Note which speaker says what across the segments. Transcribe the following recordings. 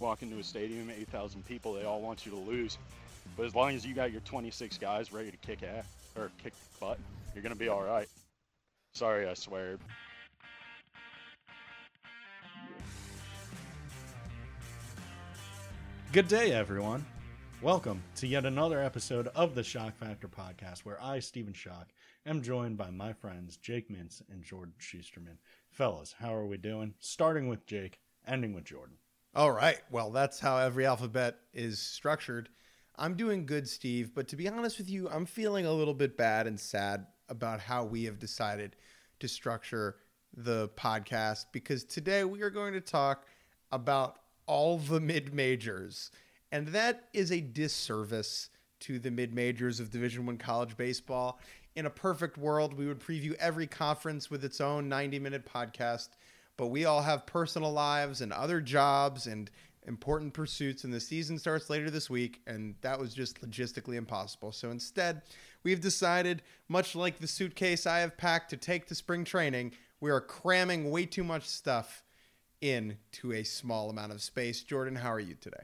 Speaker 1: walk into a stadium, 8,000 people, they all want you to lose. But as long as you got your 26 guys ready to kick ass or kick butt, you're gonna be all right. Sorry, I swear.
Speaker 2: Good day, everyone. Welcome to yet another episode of the Schott Factor podcast, where I, Stephen Schott, am joined by my friends Jake Mintz and Jordan Shusterman. Fellas, how are we doing? Starting with Jake, ending with Jordan.
Speaker 3: All right. Well, that's how every alphabet is structured. I'm doing good, Steve, but to be honest with you, I'm feeling a little bit bad and sad about how we have decided to structure the podcast because today we are going to talk about all the mid majors. And that is a disservice to the mid majors of Division 1 college baseball. In a perfect world, we would preview every conference with its own 90 minute podcast but we all have personal lives and other jobs and important pursuits and the season starts later this week and that was just logistically impossible. So instead we've decided much like the suitcase i have packed to take to spring training we are cramming way too much stuff into a small amount of space. Jordan how are you today?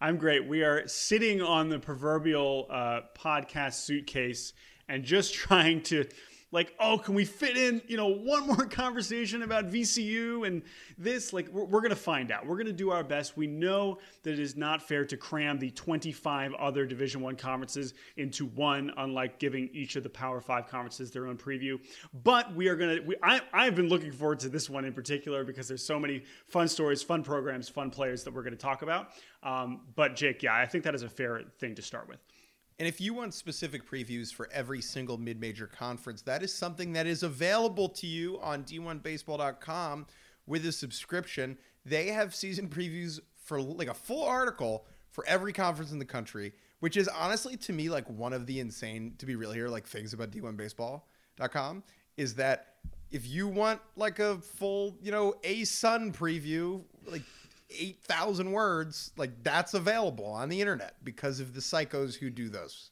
Speaker 4: I'm great. We are sitting on the proverbial uh, podcast suitcase and just trying to like, oh, can we fit in, you know, one more conversation about VCU and this? Like, we're, we're going to find out. We're going to do our best. We know that it is not fair to cram the 25 other Division One conferences into one, unlike giving each of the Power Five conferences their own preview. But we are going to. I, I've been looking forward to this one in particular because there's so many fun stories, fun programs, fun players that we're going to talk about. Um, but Jake, yeah, I think that is a fair thing to start with.
Speaker 3: And if you want specific previews for every single mid major conference, that is something that is available to you on d1baseball.com with a subscription. They have season previews for like a full article for every conference in the country, which is honestly to me like one of the insane, to be real here, like things about d1baseball.com is that if you want like a full, you know, a sun preview, like 8,000 words, like that's available on the internet because of the psychos who do those.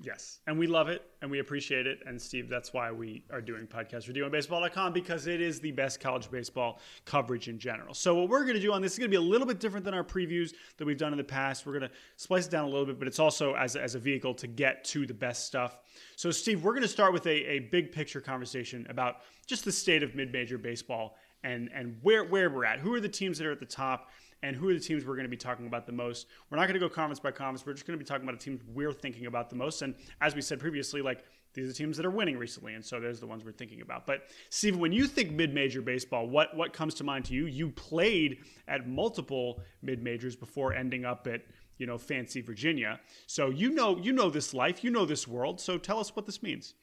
Speaker 4: Yes. And we love it and we appreciate it. And Steve, that's why we are doing podcasts for D1Baseball.com because it is the best college baseball coverage in general. So, what we're going to do on this is going to be a little bit different than our previews that we've done in the past. We're going to splice it down a little bit, but it's also as, as a vehicle to get to the best stuff. So, Steve, we're going to start with a, a big picture conversation about just the state of mid major baseball and and where where we're at. Who are the teams that are at the top, and who are the teams we're going to be talking about the most? We're not going to go conference by conference. We're just going to be talking about the teams we're thinking about the most. And as we said previously, like these are the teams that are winning recently, and so there's the ones we're thinking about. But Steve, when you think mid-major baseball, what what comes to mind to you? You played at multiple mid-majors before ending up at you know fancy Virginia, so you know you know this life, you know this world. So tell us what this means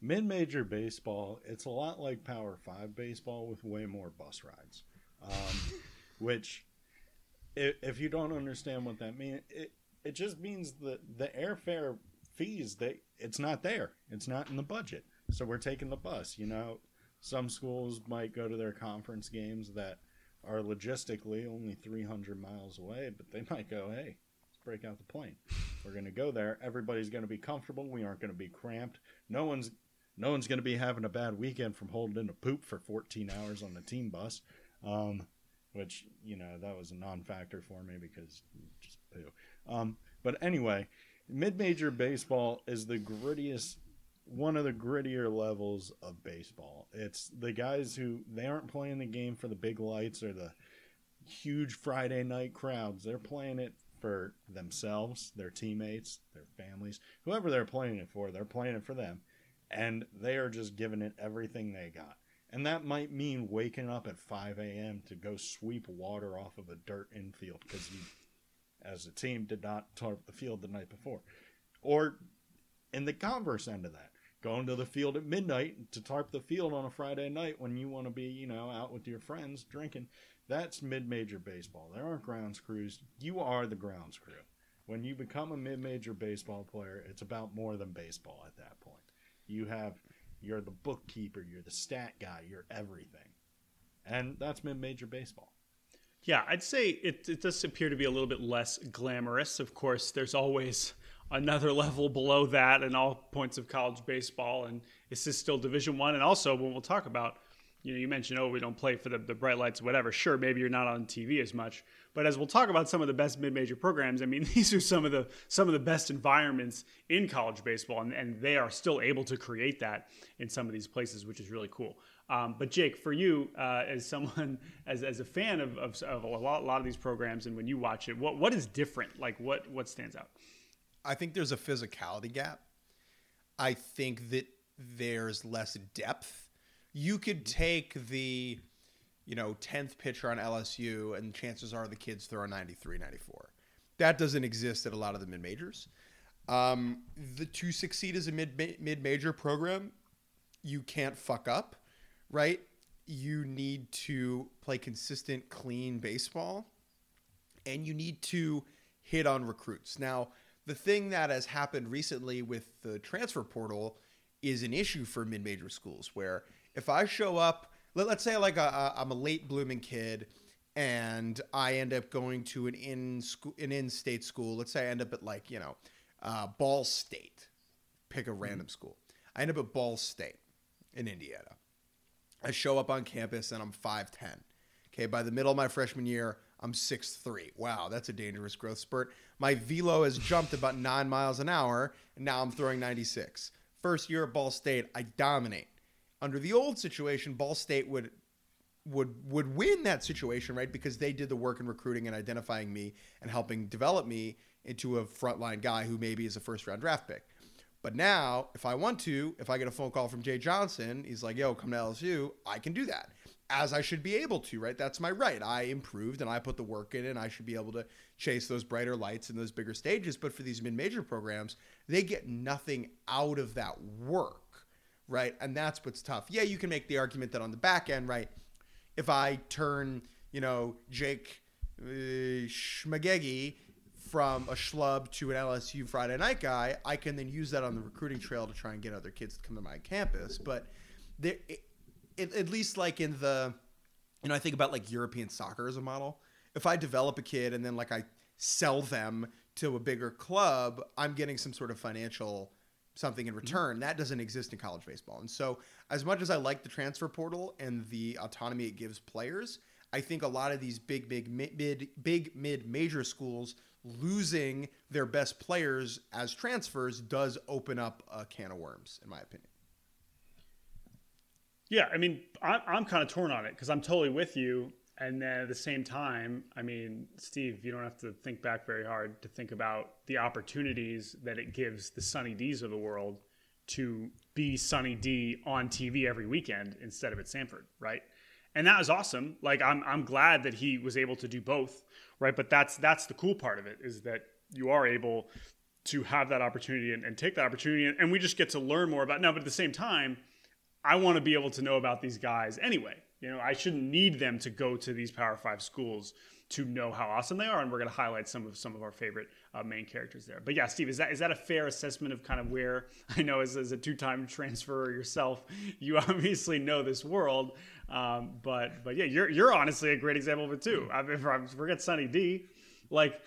Speaker 2: mid-major baseball it's a lot like power five baseball with way more bus rides um, which if, if, you don't understand what that means it, it just means that the airfare fees they it's not there. It's not in the budget. So we're taking the bus you know? Some schools might go to their conference games that are logistically only 300 miles away but they might go hey let's break out the plane. We're going to go there. Everybody's going to be comfortable. We aren't going to be cramped. No one's no one's going to be having a bad weekend from holding in a poop for 14 hours on the team bus. Um, which, you know, that was a non factor for me because just poo. Um, but anyway, mid major baseball is the grittiest, one of the grittier levels of baseball. It's the guys who they aren't playing the game for the big lights or the huge Friday night crowds. They're playing it for themselves, their teammates, their families, whoever they're playing it for, they're playing it for them and they are just giving it everything they got. And that might mean waking up at 5 a.m. to go sweep water off of a dirt infield because you, as a team, did not tarp the field the night before. Or in the converse end of that, going to the field at midnight to tarp the field on a Friday night when you want to be, you know, out with your friends drinking. That's mid major baseball. There aren't grounds crews. You are the grounds crew. When you become a mid major baseball player, it's about more than baseball at that point. You have you're the bookkeeper, you're the stat guy, you're everything. And that's mid major baseball.
Speaker 4: Yeah, I'd say it, it does appear to be a little bit less glamorous. Of course, there's always another level below that in all points of college baseball, and this is still Division One. And also, when we'll talk about you know, you mentioned, oh, we don't play for the, the bright lights, whatever. Sure, maybe you're not on TV as much, but as we'll talk about some of the best mid-major programs, I mean, these are some of the some of the best environments in college baseball, and, and they are still able to create that in some of these places, which is really cool. Um, but Jake, for you, uh, as someone, as, as a fan of, of, of a, lot, a lot of these programs, and when you watch it, what what is different? Like, what what stands out?
Speaker 3: I think there's a physicality gap. I think that there's less depth you could take the you know 10th pitcher on LSU and chances are the kids throw a 93 94 that doesn't exist at a lot of the mid majors um, the to succeed as a mid mid major program you can't fuck up right? You need to play consistent clean baseball and you need to hit on recruits. Now the thing that has happened recently with the transfer portal is an issue for mid major schools where if I show up, let, us say like a, I'm a late blooming kid and I end up going to an in school, an in-state school. Let's say I end up at like you know, uh, Ball State. Pick a mm-hmm. random mm-hmm. school. I end up at Ball State in Indiana. I show up on campus and I'm five ten. Okay, by the middle of my freshman year, I'm six three. Wow, that's a dangerous growth spurt. My velo has jumped about nine miles an hour, and now I'm throwing 96. First year at Ball State, I dominate under the old situation, Ball State would would would win that situation, right? Because they did the work in recruiting and identifying me and helping develop me into a frontline guy who maybe is a first round draft pick. But now, if I want to, if I get a phone call from Jay Johnson, he's like, "Yo, come to LSU," I can do that, as I should be able to, right? That's my right. I improved and I put the work in, and I should be able to chase those brighter lights and those bigger stages. But for these mid major programs, they get nothing out of that work right? And that's what's tough. Yeah, you can make the argument that on the back end, right? If I turn, you know, Jake uh, Schmagegi from a schlub to an LSU Friday night guy, I can then use that on the recruiting trail to try and get other kids to come to my campus. But there, it, it, at least like in the, you know, I think about like European soccer as a model. If I develop a kid and then like I sell them to a bigger club, I'm getting some sort of financial something in mm-hmm. return. That doesn't exist in college baseball. And so, as much as I like the transfer portal and the autonomy it gives players, I think a lot of these big, big, mid, big, mid, major schools losing their best players as transfers does open up a can of worms, in my opinion.
Speaker 4: Yeah, I mean, I'm, I'm kind of torn on it because I'm totally with you. And then at the same time, I mean, Steve, you don't have to think back very hard to think about the opportunities that it gives the Sunny D's of the world to be Sunny D on TV every weekend instead of at Samford, right? And that was awesome. Like I'm I'm glad that he was able to do both, right? But that's that's the cool part of it is that you are able to have that opportunity and, and take that opportunity and, and we just get to learn more about now, but at the same time, I want to be able to know about these guys anyway you know, I shouldn't need them to go to these Power Five schools to know how awesome they are, and we're going to highlight some of some of our favorite uh, main characters there. But yeah, Steve, is that is that a fair assessment of kind of where I know as, as a two time transfer yourself, you obviously know this world, um, but but yeah, you're you're honestly a great example of it too. I mean, if I forget Sunny D, like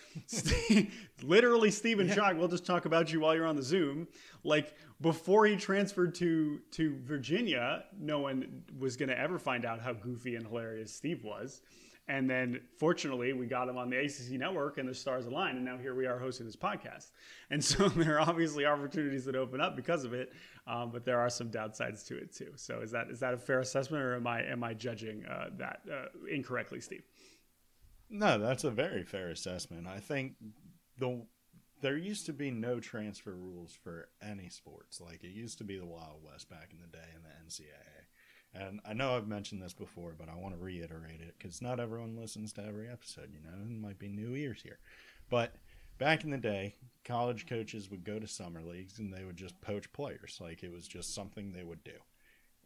Speaker 4: literally Steve and yeah. we'll just talk about you while you're on the Zoom. Like before he transferred to to Virginia, no one was going to ever find out how goofy and hilarious Steve was. And then, fortunately, we got him on the ACC network and the stars aligned. And now here we are hosting this podcast. And so there are obviously opportunities that open up because of it, um, but there are some downsides to it too. So is that is that a fair assessment, or am I am I judging uh, that uh, incorrectly, Steve?
Speaker 2: No, that's a very fair assessment. I think the there used to be no transfer rules for any sports. Like it used to be the Wild West back in the day in the NCAA. And I know I've mentioned this before, but I want to reiterate it because not everyone listens to every episode. You know, it might be new ears here. But back in the day, college coaches would go to summer leagues and they would just poach players. Like it was just something they would do.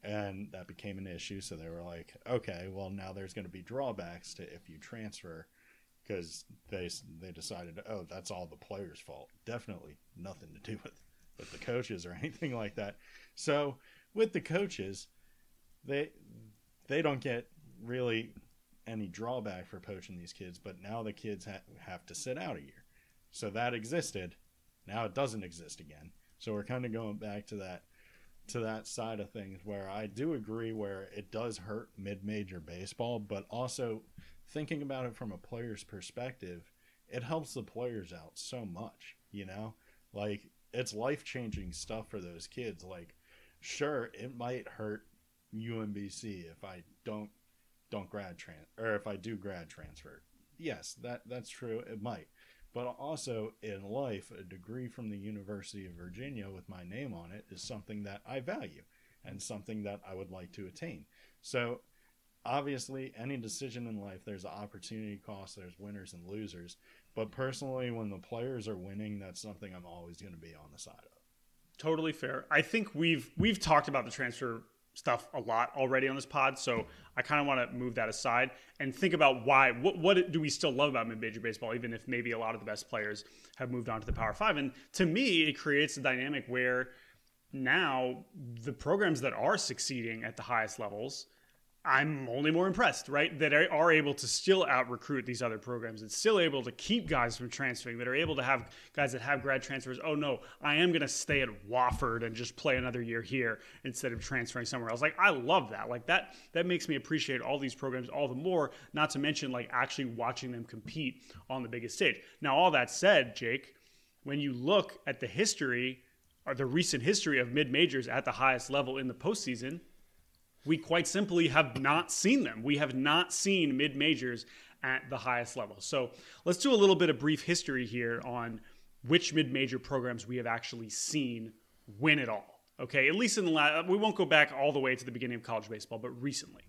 Speaker 2: And that became an issue. So they were like, okay, well, now there's going to be drawbacks to if you transfer because they they decided, oh, that's all the players' fault. Definitely nothing to do with with the coaches or anything like that. So with the coaches, they they don't get really any drawback for poaching these kids, but now the kids ha- have to sit out a year. So that existed. Now it doesn't exist again. So we're kind of going back to that to that side of things where I do agree where it does hurt mid-major baseball, but also thinking about it from a player's perspective, it helps the players out so much, you know? Like it's life-changing stuff for those kids. Like sure, it might hurt UMBC if I don't don't grad trans or if I do grad transfer. Yes, that that's true. It might. But also in life, a degree from the University of Virginia with my name on it is something that I value and something that I would like to attain. So obviously any decision in life there's opportunity cost, there's winners and losers. But personally when the players are winning, that's something I'm always going to be on the side of.
Speaker 4: Totally fair. I think we've we've talked about the transfer stuff a lot already on this pod, so I kind of want to move that aside and think about why. What what do we still love about mid-major baseball, even if maybe a lot of the best players have moved on to the Power Five? And to me, it creates a dynamic where now the programs that are succeeding at the highest levels I'm only more impressed, right? That they are able to still out recruit these other programs and still able to keep guys from transferring, that are able to have guys that have grad transfers. Oh no, I am going to stay at Wofford and just play another year here instead of transferring somewhere else. Like I love that. Like that that makes me appreciate all these programs all the more, not to mention like actually watching them compete on the biggest stage. Now all that said, Jake, when you look at the history or the recent history of mid majors at the highest level in the postseason, we quite simply have not seen them. We have not seen mid majors at the highest level. So let's do a little bit of brief history here on which mid major programs we have actually seen win it all. Okay, at least in the last, we won't go back all the way to the beginning of college baseball, but recently.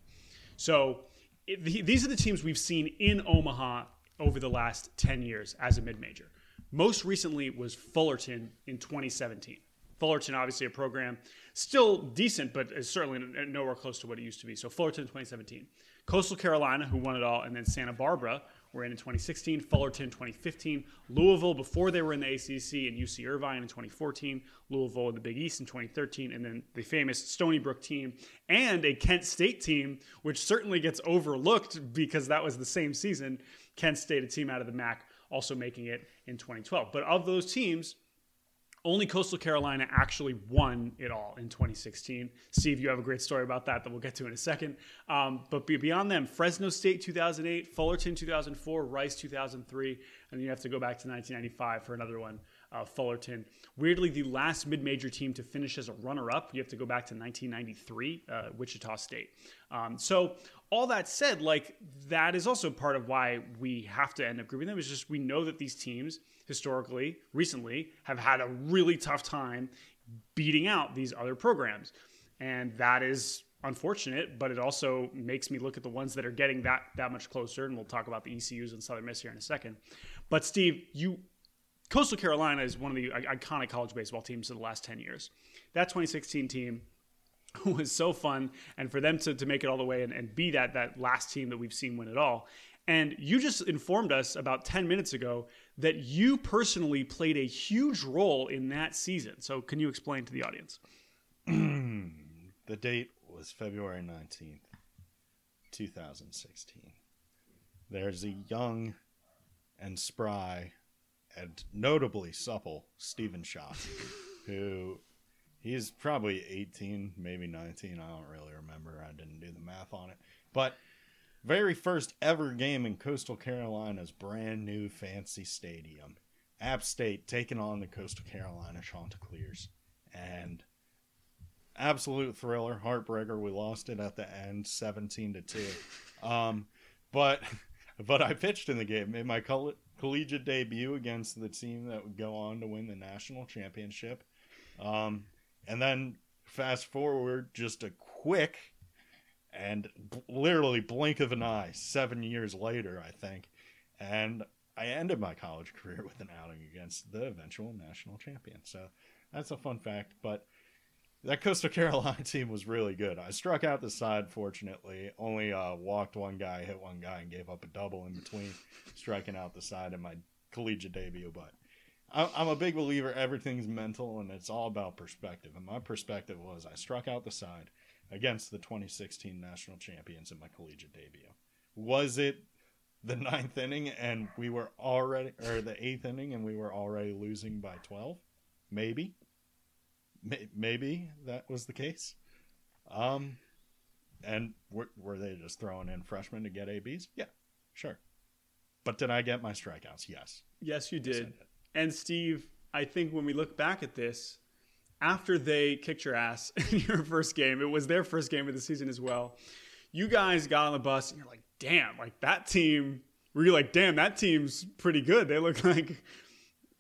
Speaker 4: So it, the, these are the teams we've seen in Omaha over the last 10 years as a mid major. Most recently was Fullerton in 2017. Fullerton, obviously, a program still decent, but is certainly nowhere close to what it used to be. So Fullerton 2017, Coastal Carolina, who won it all, and then Santa Barbara were in in 2016, Fullerton 2015, Louisville before they were in the ACC, and UC Irvine in 2014, Louisville in the Big East in 2013, and then the famous Stony Brook team and a Kent State team, which certainly gets overlooked because that was the same season. Kent State, a team out of the MAC, also making it in 2012. But of those teams, only Coastal Carolina actually won it all in 2016. Steve, you have a great story about that that we'll get to in a second. Um, but beyond them, Fresno State 2008, Fullerton 2004, Rice 2003, and you have to go back to 1995 for another one, uh, Fullerton. Weirdly, the last mid-major team to finish as a runner-up, you have to go back to 1993, uh, Wichita State. Um, so all that said, like that is also part of why we have to end up grouping them. Is just we know that these teams historically, recently, have had a really tough time beating out these other programs, and that is unfortunate. But it also makes me look at the ones that are getting that that much closer, and we'll talk about the ECUs and Southern Miss here in a second. But Steve, you Coastal Carolina is one of the iconic college baseball teams of the last 10 years. That 2016 team was so fun, and for them to, to make it all the way and, and be that, that last team that we've seen win it all. And you just informed us about 10 minutes ago that you personally played a huge role in that season. So, can you explain to the audience?
Speaker 2: the date was February 19th, 2016. There's a young and spry and notably supple Stephen Schott, who he's probably 18, maybe 19. I don't really remember. I didn't do the math on it. But very first ever game in Coastal Carolina's brand new fancy stadium. App State taking on the Coastal Carolina Chanticleers. And absolute thriller, heartbreaker. We lost it at the end, 17 to 2. Um, but but I pitched in the game, made my coll- collegiate debut against the team that would go on to win the national championship. Um, and then fast forward just a quick and b- literally blink of an eye, seven years later, I think, and I ended my college career with an outing against the eventual national champion. So that's a fun fact. But that Coastal Carolina team was really good. I struck out the side, fortunately. Only uh, walked one guy, hit one guy, and gave up a double in between striking out the side in my collegiate debut. But I'm a big believer everything's mental and it's all about perspective. And my perspective was I struck out the side against the 2016 national champions in my collegiate debut. Was it the ninth inning and we were already, or the eighth inning and we were already losing by 12? Maybe. maybe that was the case. Um, and were, were they just throwing in freshmen to get ABs? Yeah, sure. But did I get my strikeouts? Yes.
Speaker 4: Yes, you did.
Speaker 2: did.
Speaker 4: And Steve, I think when we look back at this, after they kicked your ass in your first game, it was their first game of the season as well. You guys got on the bus and you're like, damn, like that team. Were you like, damn, that team's pretty good? They look like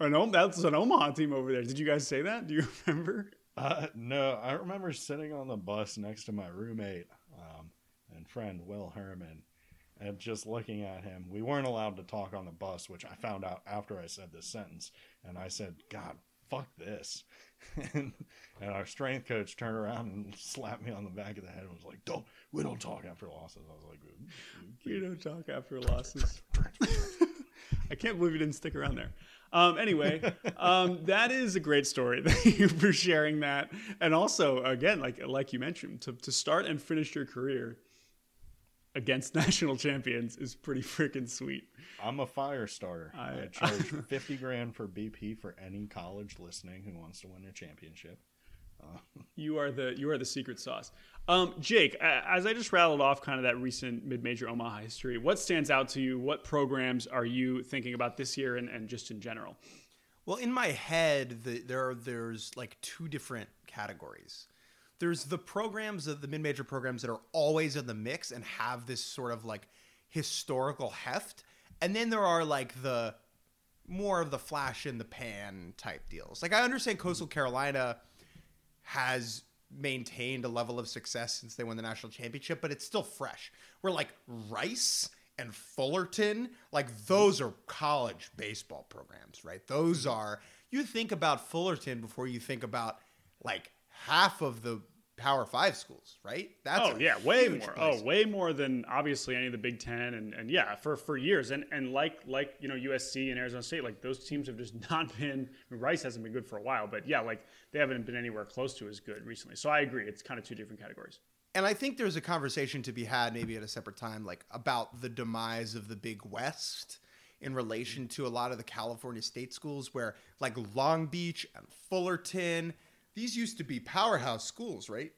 Speaker 4: an that's an Omaha team over there. Did you guys say that? Do you remember?
Speaker 2: Uh, no, I remember sitting on the bus next to my roommate um, and friend Will Herman, and just looking at him. We weren't allowed to talk on the bus, which I found out after I said this sentence, and I said, "God, fuck this." and, and our strength coach turned around and slapped me on the back of the head and was like, "Don't, we don't talk after losses." I was like,
Speaker 4: We don't talk after losses. I can't believe you didn't stick around there. Um, anyway, um, that is a great story. Thank you for sharing that. And also, again, like like you mentioned, to, to start and finish your career against national champions is pretty freaking sweet.
Speaker 2: I'm a fire starter. I,
Speaker 4: I-
Speaker 2: charge fifty grand for BP for any college listening who wants to win a championship.
Speaker 4: You are the you are the secret sauce. Um, Jake, as I just rattled off kind of that recent mid-major Omaha history, what stands out to you? What programs are you thinking about this year and, and just in general?
Speaker 3: Well, in my head, the, there are, there's like two different categories. There's the programs of the mid-major programs that are always in the mix and have this sort of like historical heft, and then there are like the more of the flash in the pan type deals. Like I understand mm-hmm. Coastal Carolina has maintained a level of success since they won the national championship, but it's still fresh. we're like Rice and Fullerton, like those are college baseball programs, right? Those mm-hmm. are you think about Fullerton before you think about like half of the Power Five schools, right? That's
Speaker 4: oh yeah, way more.
Speaker 3: place.
Speaker 4: Oh, way more than obviously any of the Big Ten and, and yeah, for for years. And and like like you know USC and Arizona State, like those teams have just not been. I mean, Rice hasn't been good for a while, but yeah, like they haven't been anywhere close to as good recently. So I agree, it's kind of two different categories.
Speaker 3: And I think there's a conversation to be had, maybe at a separate time, like about the demise of the Big West in relation to a lot of the California state schools, where like Long Beach and Fullerton, these used to be powerhouse schools, right?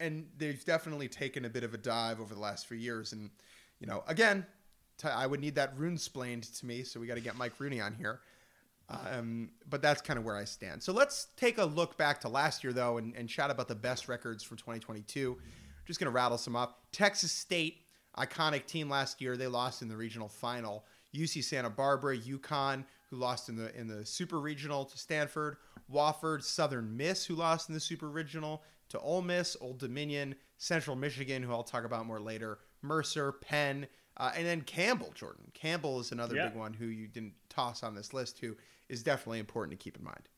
Speaker 3: And they've definitely taken a bit of a dive over the last few years. And you know, again, t- I would need that rune splained to me, so we got to get Mike Rooney on here. Um, but that's kind of where I stand. So let's take a look back to last year, though, and, and chat about the best records for 2022. Just going to rattle some off. Texas State, iconic team last year. They lost in the regional final. UC Santa Barbara, UConn, who lost in the in the super regional to Stanford. Wofford, Southern Miss, who lost in the super regional to Ole Miss. Old Dominion, Central Michigan, who I'll talk about more later. Mercer, Penn, uh, and then Campbell, Jordan. Campbell is another
Speaker 4: Yeah.
Speaker 3: big one who you didn't toss on this list, who is definitely important to keep in mind.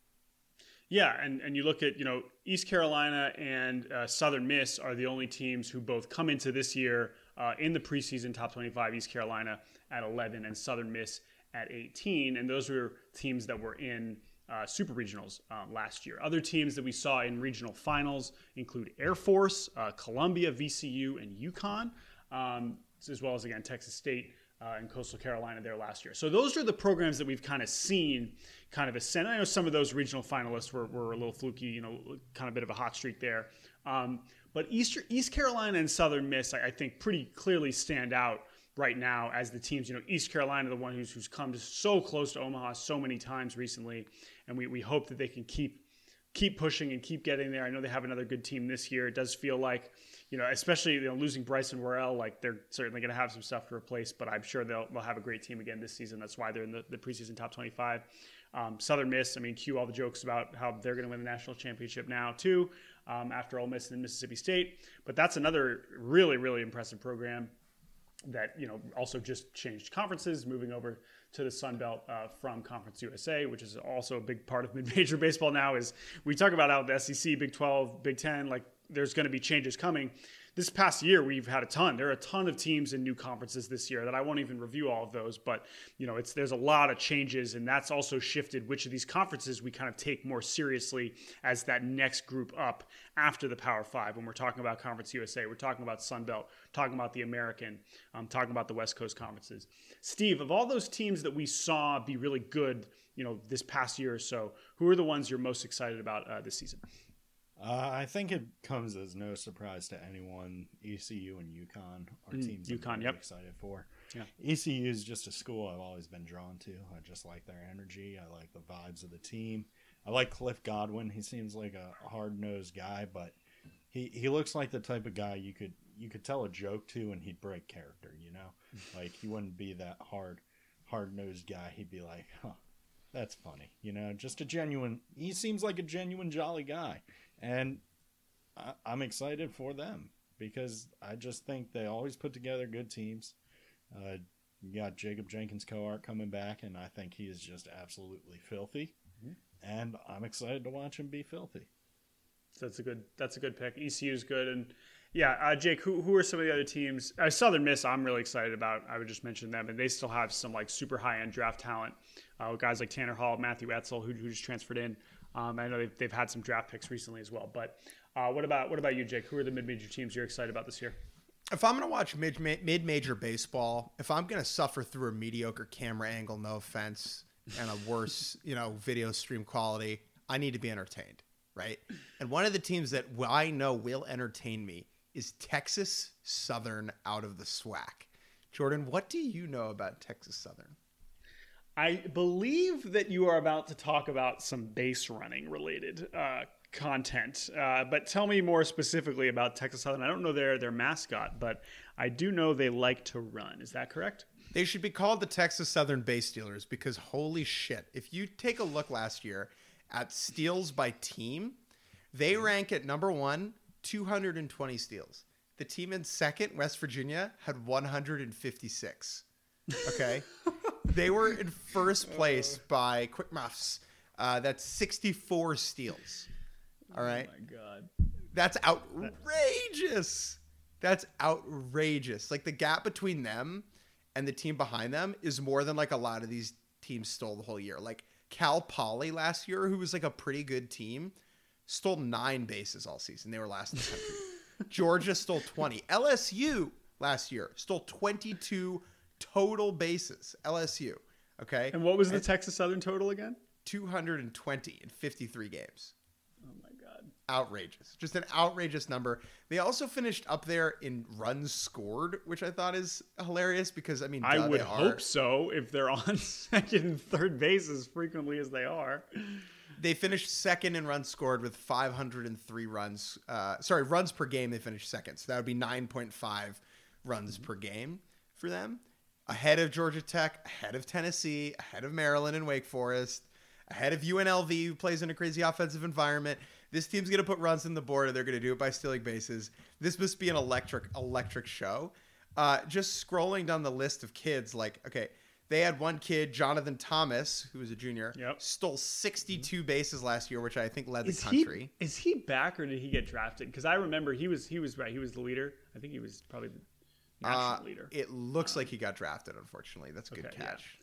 Speaker 4: Yeah, and, and you look at, you know, East Carolina and uh, Southern Miss are the only teams who both come into this year uh, in the preseason top 25, East Carolina at 11 and Southern Miss at 18. And those were teams that were in uh, super regionals uh, last year. Other teams that we saw in regional finals include Air Force, uh, Columbia, VCU, and UConn, um, as well as, again, Texas State uh, and Coastal Carolina there last year. So those are the programs that we've kind of seen kind of ascend. I know some of those regional finalists were, were a little fluky, you know, kind of a bit of a hot streak there. Um, but East, East Carolina and Southern Miss, I, I think, pretty clearly stand out right now as the teams. You know, East Carolina, the one who's, who's come so close to Omaha so many times recently, and we, we hope that they can keep keep pushing and keep getting there. I know they have another good team this year. It does feel like, you know, especially you know losing Bryson Worrell, like they're certainly going to have some stuff to replace, but I'm sure they'll they'll have a great team again this season. That's why they're in the, the preseason top 25. Um, Southern Miss, I mean, cue all the jokes about how they're going to win the national championship now too, um, after Ole Miss and Mississippi State. But that's another really really impressive program that you know also just changed conferences, moving over to the Sun Belt uh, from Conference USA, which is also a big part of mid-major baseball now. Is we talk about how the SEC, Big 12, Big 10, like there's going to be changes coming. This past year, we've had a ton. There are a ton of teams in new conferences this year that I won't even review all of those, but you know, it's there's a lot of changes, and that's also shifted which of these conferences we kind of take more seriously as that next group up after the Power Five. When we're talking about Conference USA, we're talking about Sun Belt, talking about the American, um, talking about the West Coast conferences. Steve, of all those teams that we saw be really good, you know, this past year or so, who are the ones you're most excited about uh, this season?
Speaker 2: Uh, I think it comes as no surprise to anyone. ECU and UConn are
Speaker 4: Mm,
Speaker 2: teams I'm
Speaker 4: UConn,
Speaker 2: very
Speaker 4: yep.
Speaker 2: excited for.
Speaker 4: Yeah.
Speaker 2: ECU is just a school I've always been drawn to. I just like their energy. I like the vibes of the team. I like Cliff Godwin. He seems like a hard nosed guy, but he, he looks like the type of guy you could you could tell a joke to and he'd break character. You know, like he wouldn't be that hard hard nosed guy. He'd be like, huh, that's funny. You know, just a genuine. He seems like a genuine jolly guy, and I, I'm excited for them because I just think they always put together good teams. Uh, you got Jacob Jenkins Coart coming back, and I think he is just absolutely filthy. And I'm excited to watch him be filthy.
Speaker 4: So that's a good. That's a good pick. ECU is good, and yeah, uh, Jake. Who, who are some of the other teams? Uh, Southern Miss. I'm really excited about. I would just mention them, and they still have some like super high end draft talent. Uh, guys like Tanner Hall, Matthew Etzel, who, who just transferred in. Um, I know they've, they've had some draft picks recently as well. But uh, what about what about you, Jake? Who are the mid major teams you're excited about this year?
Speaker 3: If I'm going to watch mid mid major baseball, if I'm going to suffer through a mediocre camera angle, no offense, and a worse you know video stream quality, I need to be entertained, right? And one of the teams that I know will entertain me is Texas Southern out of the SWAC. Jordan, what do you know about Texas Southern?
Speaker 4: I believe that you are about to talk about some base running related uh, content, uh, but tell me more specifically about Texas Southern. I don't know their their mascot, but I do know they like to run. Is that correct?
Speaker 3: They should be called the Texas Southern Base Stealers because holy shit. If you take a look last year at steals by team, they rank at number one, 220 steals. The team in second, West Virginia, had 156. Okay. they were in first place by Quick Muffs. Uh, that's 64 steals. All right.
Speaker 4: my God.
Speaker 3: That's outrageous. That's outrageous. Like the gap between them and the team behind them is more than like a lot of these teams stole the whole year. Like Cal Poly last year, who was like a pretty good team, stole nine bases all season. They were last in the country. Georgia stole 20. LSU last year stole 22 total bases. LSU. Okay.
Speaker 4: And what was the Texas Southern total again?
Speaker 3: 220 in 53 games
Speaker 4: Oh my God.
Speaker 3: outrageous. Just an outrageous number. They also finished up there in runs scored, which I thought is hilarious because I mean,
Speaker 4: I
Speaker 3: duh,
Speaker 4: would hope so if they're on second and third base as frequently as they are.
Speaker 3: They finished second in runs scored with 503 runs. Uh, sorry, runs per game. They finished second, so that would be 9.5 runs per game for them. Ahead of Georgia Tech, ahead of Tennessee, ahead of Maryland and Wake Forest, ahead of UNLV, who plays in a crazy offensive environment. This team's going to put runs in the board, and they're going to do it by stealing bases. This must be an electric, electric show. Uh, just scrolling down the list of kids, like, okay, they had one kid, Jonathan Thomas, who was a junior,
Speaker 4: Yep.
Speaker 3: stole 62 bases last year, which I think led
Speaker 4: Is
Speaker 3: the
Speaker 4: he
Speaker 3: country.
Speaker 4: is he back or did he get drafted? Because I remember he was he was right. He was the leader. I think he was probably national
Speaker 3: Uh,
Speaker 4: leader.
Speaker 3: it looks like he got drafted. Unfortunately, that's a good
Speaker 4: okay, yeah.
Speaker 3: catch.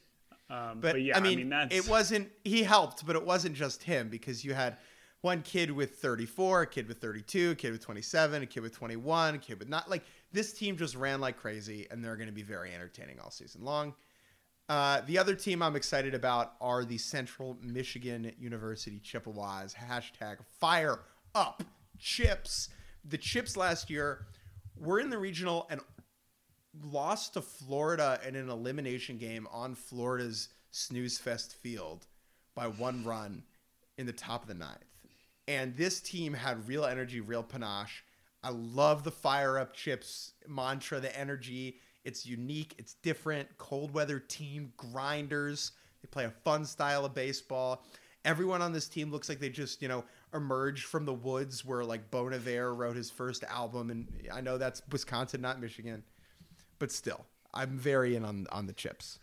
Speaker 4: Um,
Speaker 3: But,
Speaker 4: yeah,
Speaker 3: I, mean,
Speaker 4: that's
Speaker 3: it wasn't. He helped, but it wasn't just him because you had one kid with 34, a kid with 32, a kid with 27, a kid with 21, a kid with not like this team just ran like crazy, and they're going to be very entertaining all season long. Uh, the other team I'm excited about are the Central Michigan University Chippewas. Hashtag fire up chips. The chips last year were in the regional and lost to Florida in an elimination game on Florida's Snooze Fest field by one run in the top of the ninth. And this team had real energy, real panache. I love the fire up chips mantra, the energy. It's unique, it's different. Cold weather team, grinders. They play a fun style of baseball. Everyone on this team looks like they just, you know, emerged from the woods where like Bon wrote his first album. And I know that's Wisconsin, not Michigan but still, I'm very in on on the chips.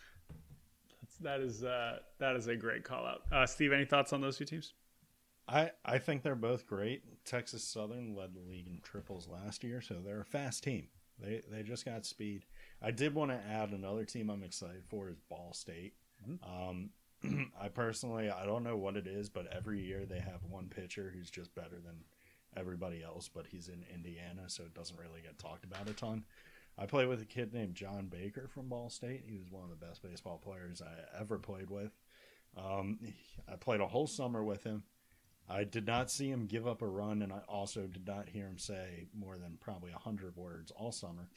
Speaker 4: that is uh, that is a great call out. Uh, Steve, any thoughts on those two teams?
Speaker 2: I, I think they're both great. Texas Southern led the league in triples last year, so they're a fast team. They they just got speed. I did want to add another team I'm excited for is Ball State. Um, I personally I don't know what it is, but every year they have one pitcher who's just better than everybody else, but he's in Indiana, so it doesn't really get talked about a ton. I played with a kid named John Baker from Ball State. He was one of the best baseball players I ever played with. Um, I played a whole summer with him. I did not see him give up a run, and I also did not hear him say more than probably 100 words all summer.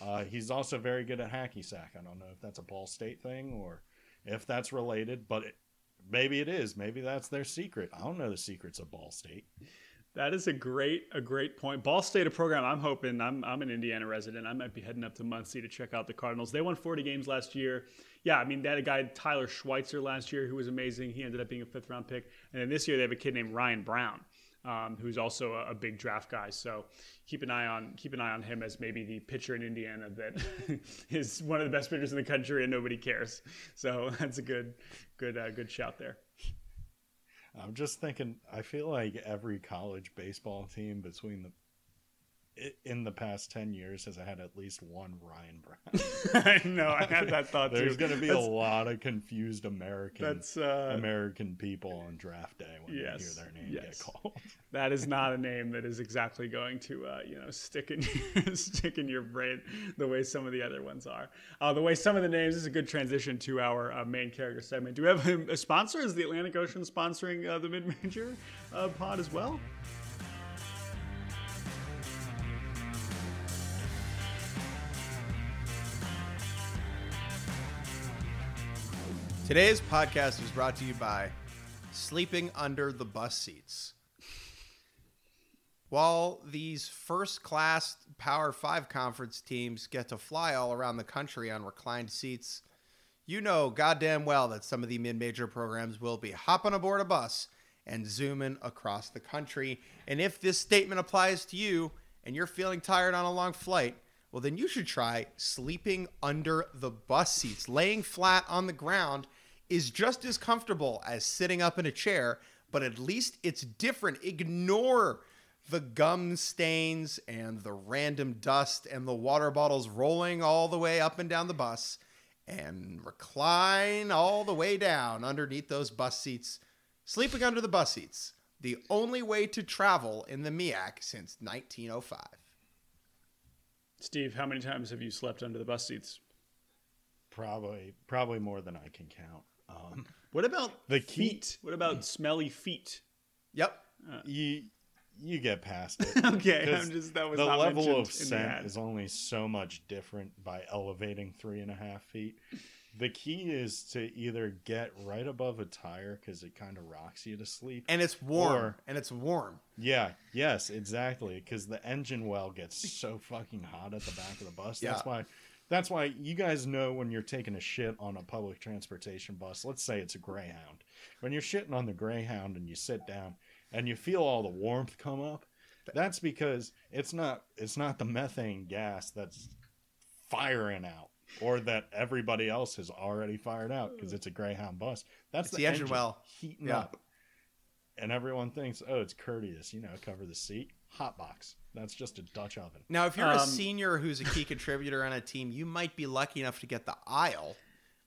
Speaker 2: Uh, he's also very good at hacky sack. I don't know if that's a Ball State thing or if that's related, but it, maybe it is. Maybe that's their secret. I don't know the secrets of Ball State.
Speaker 4: That is a great a great point. Ball State, a program I'm hoping. I'm I'm an Indiana resident. I might be heading up to Muncie to check out the Cardinals. They won 40 games last year. Yeah, I mean they had a guy Tyler Schweitzer last year who was amazing. He ended up being a fifth round pick, and then this year they have a kid named Ryan Brown. Um, who's also a, a, big draft guy. So keep an eye on keep an eye on him as maybe the pitcher in Indiana that is one of the best pitchers in the country and nobody cares. So that's a good good uh, good shout there.
Speaker 2: I'm just thinking. I feel like every college baseball team between the in the past 10 years has I had at least one Ryan Brown.
Speaker 4: I know, I had that thought
Speaker 2: There's going to be that's, a lot of confused American
Speaker 4: that's, uh,
Speaker 2: American people on draft day when
Speaker 4: yes,
Speaker 2: they hear their name
Speaker 4: yes.
Speaker 2: get called.
Speaker 4: That is not a name that is exactly going to, uh, you know, stick in stick in your brain the way some of the other ones are. Uh, the way some of the names is a good transition to our uh, main character segment. Do we have a, a, sponsor? Is the Atlantic Ocean sponsoring uh, the mid major uh, pod as well?
Speaker 3: Today's podcast is brought to you by Sleeping Under the Bus Seats. While these first class Power 5 conference teams get to fly all around the country on reclined seats, you know goddamn well that some of the mid major programs will be hopping aboard a bus and zooming across the country. And if this statement applies to you and you're feeling tired on a long flight, well, then you should try sleeping under the bus seats, laying flat on the ground is just as comfortable as sitting up in a chair, but at least it's different. Ignore the gum stains and the random dust and the water bottles rolling all the way up and down the bus and recline all the way down underneath those bus seats, sleeping under the bus seats. The only way to travel in the MEAC since 1905.
Speaker 4: Steve, how many times have you slept under the bus seats?
Speaker 2: Probably, probably more than I can count. Um,
Speaker 4: what about
Speaker 2: the
Speaker 4: feet? What about smelly feet?
Speaker 3: Yep.
Speaker 2: Uh, you you get past it.
Speaker 4: okay, I'm just that was
Speaker 2: the level of scent is only so much different by elevating three and a half feet. The key is to either get right above a tire because it kind of rocks you to sleep,
Speaker 3: and it's warm, or, and it's warm.
Speaker 2: Yeah, yes, exactly. Because the engine well gets so fucking hot at the back of the bus. Yeah. That's why that's why you guys know when you're taking a shit on a public transportation bus. Let's say it's a Greyhound. When you're shitting on the Greyhound and you sit down and you feel all the warmth come up, that's because it's not it's not the methane gas that's firing out or that everybody else has already fired out because it's a Greyhound bus. That's the, the, engine, well heating yeah. up. And everyone thinks, oh, it's courteous, you know, cover the seat. Hot box. That's just a Dutch oven.
Speaker 3: Now, if you're um, a senior who's a key contributor on a team, you might be lucky enough to get the aisle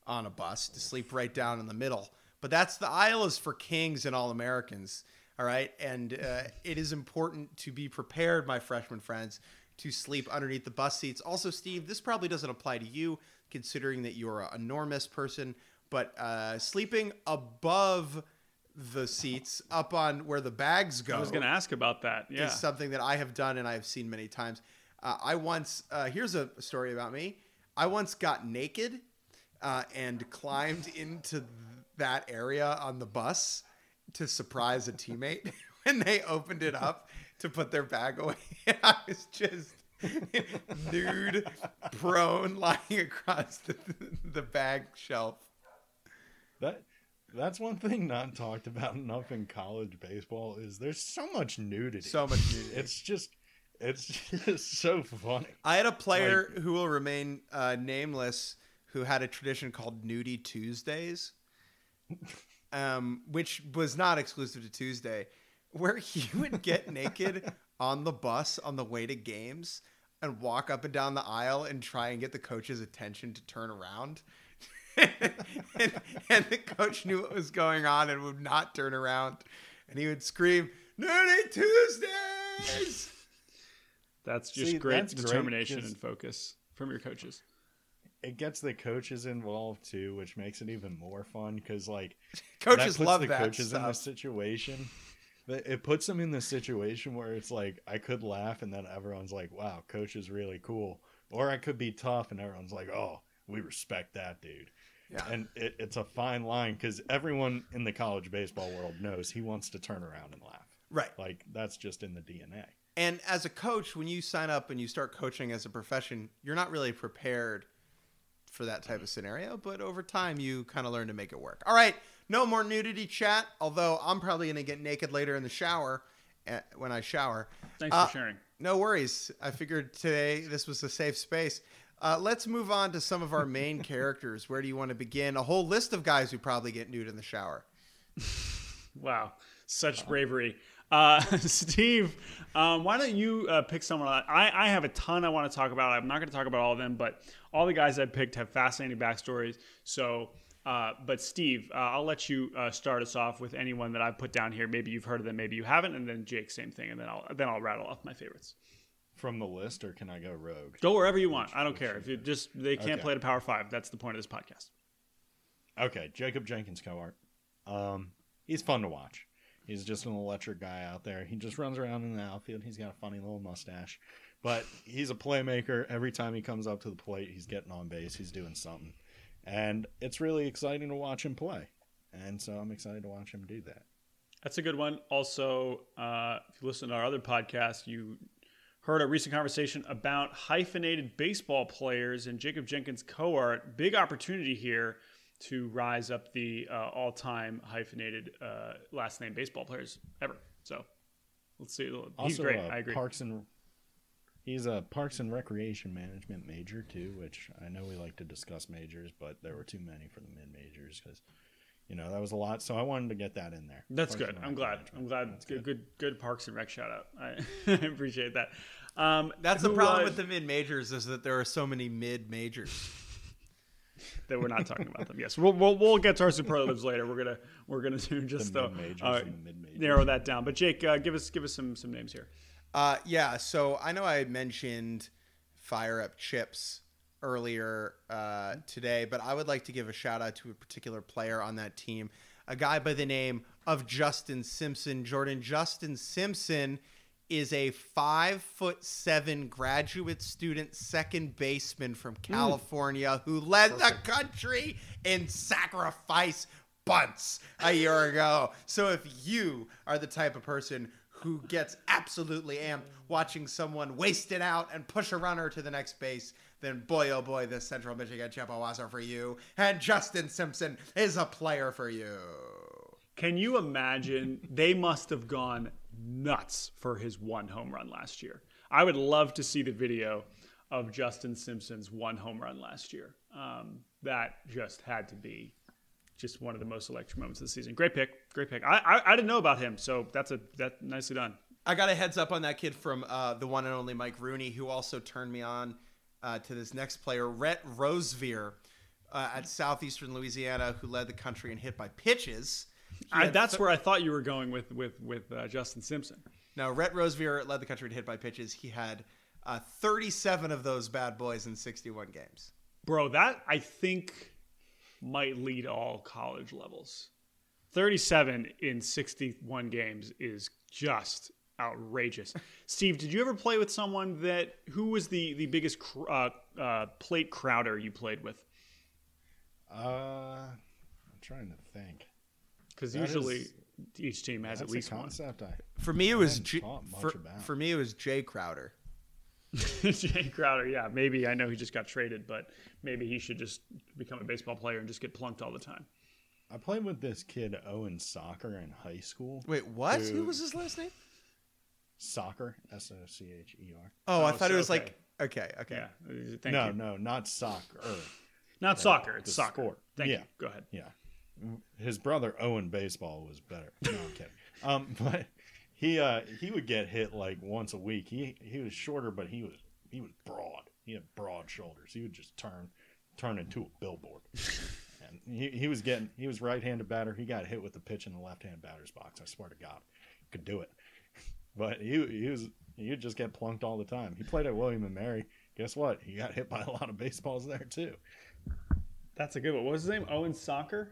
Speaker 3: on a bus to sleep right down in the middle. But that's the aisle is for kings and all Americans. All right. And uh, it is important to be prepared, my freshman friends, to sleep underneath the bus seats. Also, Steve, this probably doesn't apply to you, considering that you're a enormous person, but uh, sleeping above the seats up on where the bags go. I
Speaker 4: was going to ask about that. Yeah,
Speaker 3: is something that I have done and I have seen many times. Uh, I once uh, here's a story about me. I once got naked uh, and climbed into that area on the bus to surprise a teammate when they opened it up to put their bag away. I was just nude, prone, lying across the, the bag shelf.
Speaker 2: That that's one thing not talked about enough in college baseball is there's so much nudity.
Speaker 3: So much nudity.
Speaker 2: It's just it's just so funny.
Speaker 3: I had a player like, who will remain uh, nameless who had a tradition called Nudie Tuesdays, um, which was not exclusive to Tuesday, where he would get naked on the bus on the way to games and walk up and down the aisle and try and get the coach's attention to turn around. And, and, the coach knew what was going on and would not turn around. And he would scream, Nerdy Tuesdays!
Speaker 4: That's just See, great that's determination great and focus from your coaches.
Speaker 2: It gets the coaches involved too, which makes it even more fun because, like,
Speaker 3: coaches love
Speaker 2: the
Speaker 3: that
Speaker 2: coaches
Speaker 3: stuff.
Speaker 2: in the situation It puts them in the situation where it's like I could laugh and then everyone's like, "Wow, coach is really cool," or I could be tough and everyone's like, "Oh, we respect that dude."
Speaker 3: Yeah.
Speaker 2: And it, it's a fine line because everyone in the college baseball world knows he wants to turn around and laugh.
Speaker 3: Right.
Speaker 2: Like that's just in the DNA.
Speaker 3: And as a coach, when you sign up and you start coaching as a profession, you're not really prepared for that type of scenario, but over time you kind of learn to make it work. All right, no more nudity chat, although I'm probably going to get naked later in the shower uh, when I shower.
Speaker 4: Thanks
Speaker 3: Uh,
Speaker 4: for sharing.
Speaker 3: No worries. I figured today this was a safe space. Uh, let's move on to some of our main characters. Where do you want to begin? A whole list of guys who probably get nude in the shower.
Speaker 4: Wow, such bravery. Uh, Steve, um, why don't you uh, pick someone? I, I have a ton I want to talk about. I'm not going to talk about all of them, but all the guys I picked have fascinating backstories. So, uh, but Steve, uh, I'll let you uh, start us off with anyone that I've put down here. Maybe you've heard of them, maybe you haven't, and then Jake, same thing, and then I'll then I'll rattle off my favorites.
Speaker 2: From the list, or can I go rogue?
Speaker 4: Go wherever you want. I don't care if you just they can't
Speaker 2: Okay.
Speaker 4: play to Power Five. That's the point of this podcast.
Speaker 2: Okay, Jacob Jenkins Cowart. Um, he's fun to watch. He's just an electric guy out there. He just runs around in the outfield. He's got a funny little mustache, but he's a playmaker. Every time he comes up to the plate, he's getting on base. He's doing something, and it's really exciting to watch him play. And so I'm excited to watch him do that.
Speaker 4: That's a good one. Also, uh, if you listen to our other podcast, you heard a recent conversation about hyphenated baseball players and Jacob Jenkins Cowart. Big opportunity here to rise up the uh, all-time hyphenated uh, last name baseball players ever. So let's see. He's
Speaker 2: Also,
Speaker 4: great.
Speaker 2: uh,
Speaker 4: I agree.
Speaker 2: Parks and he's a Parks and Recreation Management major too, which I know we like to discuss majors, but there were too many for the mid majors because you know that was a lot. So I wanted to get that in there.
Speaker 4: That's
Speaker 2: Parks
Speaker 4: good. I'm glad. I'm glad. Good, good, good Parks and Rec shout out. I, I appreciate that. Um,
Speaker 3: That's the problem
Speaker 4: uh,
Speaker 3: with the mid majors is that there are so many mid majors.
Speaker 4: that we're not talking about them. Yes, we'll, we'll we'll get to our superlatives later. We're gonna we're gonna do just
Speaker 2: The
Speaker 4: the, uh,
Speaker 2: the
Speaker 4: narrow that down. But Jake, uh, give us give us some some names here.
Speaker 3: Uh, yeah, so I know I mentioned Fire Up Chips earlier uh, today, but I would like to give a shout out to a particular player on that team, a guy by the name of Justin Simpson. Jordan Justin Simpson is a five foot seven graduate student second baseman from hmm. California who led the country in sacrifice bunts a year ago. So if you are the type of person who gets absolutely amped watching someone waste it out and push a runner to the next base, then boy oh boy, this Central Michigan Chippewas are for you. And Justin Simpson is a player for you.
Speaker 4: Can you imagine? They must have gone nuts for his one home run last year. I would love to see the video of Justin Simpson's one home run last year. Um, that just had to be just one of the most electric moments of the season. Great pick, great pick. I I, I didn't know about him, so that's a that nicely done.
Speaker 3: I got a heads up on that kid from uh, the one and only Mike Rooney, who also turned me on uh, to this next player, Rhett Rosevear, uh, at Southeastern Louisiana, who led the country in hit by pitches. He
Speaker 4: I,
Speaker 3: had
Speaker 4: that's
Speaker 3: th-
Speaker 4: where I thought you were going with with with uh, Justin Simpson.
Speaker 3: no, Rhett Rosevear led the country in hit by pitches. He had uh, 37 of those bad boys in 61 games.
Speaker 4: Bro, that I think might lead all college levels. 37 in 61 games is just outrageous. Steve, did you ever play with someone that who was the the biggest cr- uh, uh, plate crowder you played with?
Speaker 2: Uh, I'm trying to think.
Speaker 4: Because usually
Speaker 2: is-
Speaker 4: each team has
Speaker 2: That's
Speaker 4: at least
Speaker 2: a
Speaker 4: one.
Speaker 2: concept I
Speaker 3: For me, it was
Speaker 2: hadn't
Speaker 3: J- for, for me it was Jae Crowder.
Speaker 4: Jae Crowder, yeah, maybe I know he just got traded, but maybe he should just become a baseball player and just get plunked all the time.
Speaker 2: I played with this kid Owen Socher in high school.
Speaker 3: Wait, what? Who
Speaker 2: Dude.
Speaker 3: was his last name?
Speaker 2: Socher, S O C H E R.
Speaker 3: Oh, I
Speaker 4: Oh,
Speaker 3: thought
Speaker 4: so-
Speaker 3: it was
Speaker 4: okay.
Speaker 3: like okay, okay.
Speaker 4: Yeah, thank
Speaker 2: no,
Speaker 4: you.
Speaker 2: no, not soccer.
Speaker 4: Not soccer, it's
Speaker 2: the
Speaker 4: soccer.
Speaker 2: sport.
Speaker 4: Thank
Speaker 2: Yeah.
Speaker 4: you. Go ahead.
Speaker 2: Yeah, his brother Owen baseball was better. No, I'm kidding. Um, but he uh he would get hit like once a week. He he was shorter, but he was he was broad. He had broad shoulders. He would just turn turn into a billboard. and he, he was getting he was right handed batter. He got hit with the pitch in the left hand batter's box. I swear to God, could do it. But he he was would just get plunked all the time. He played at William and Mary. Guess what? He got hit by a lot of baseballs there too.
Speaker 4: That's a good one. What was his name? Owen Socher?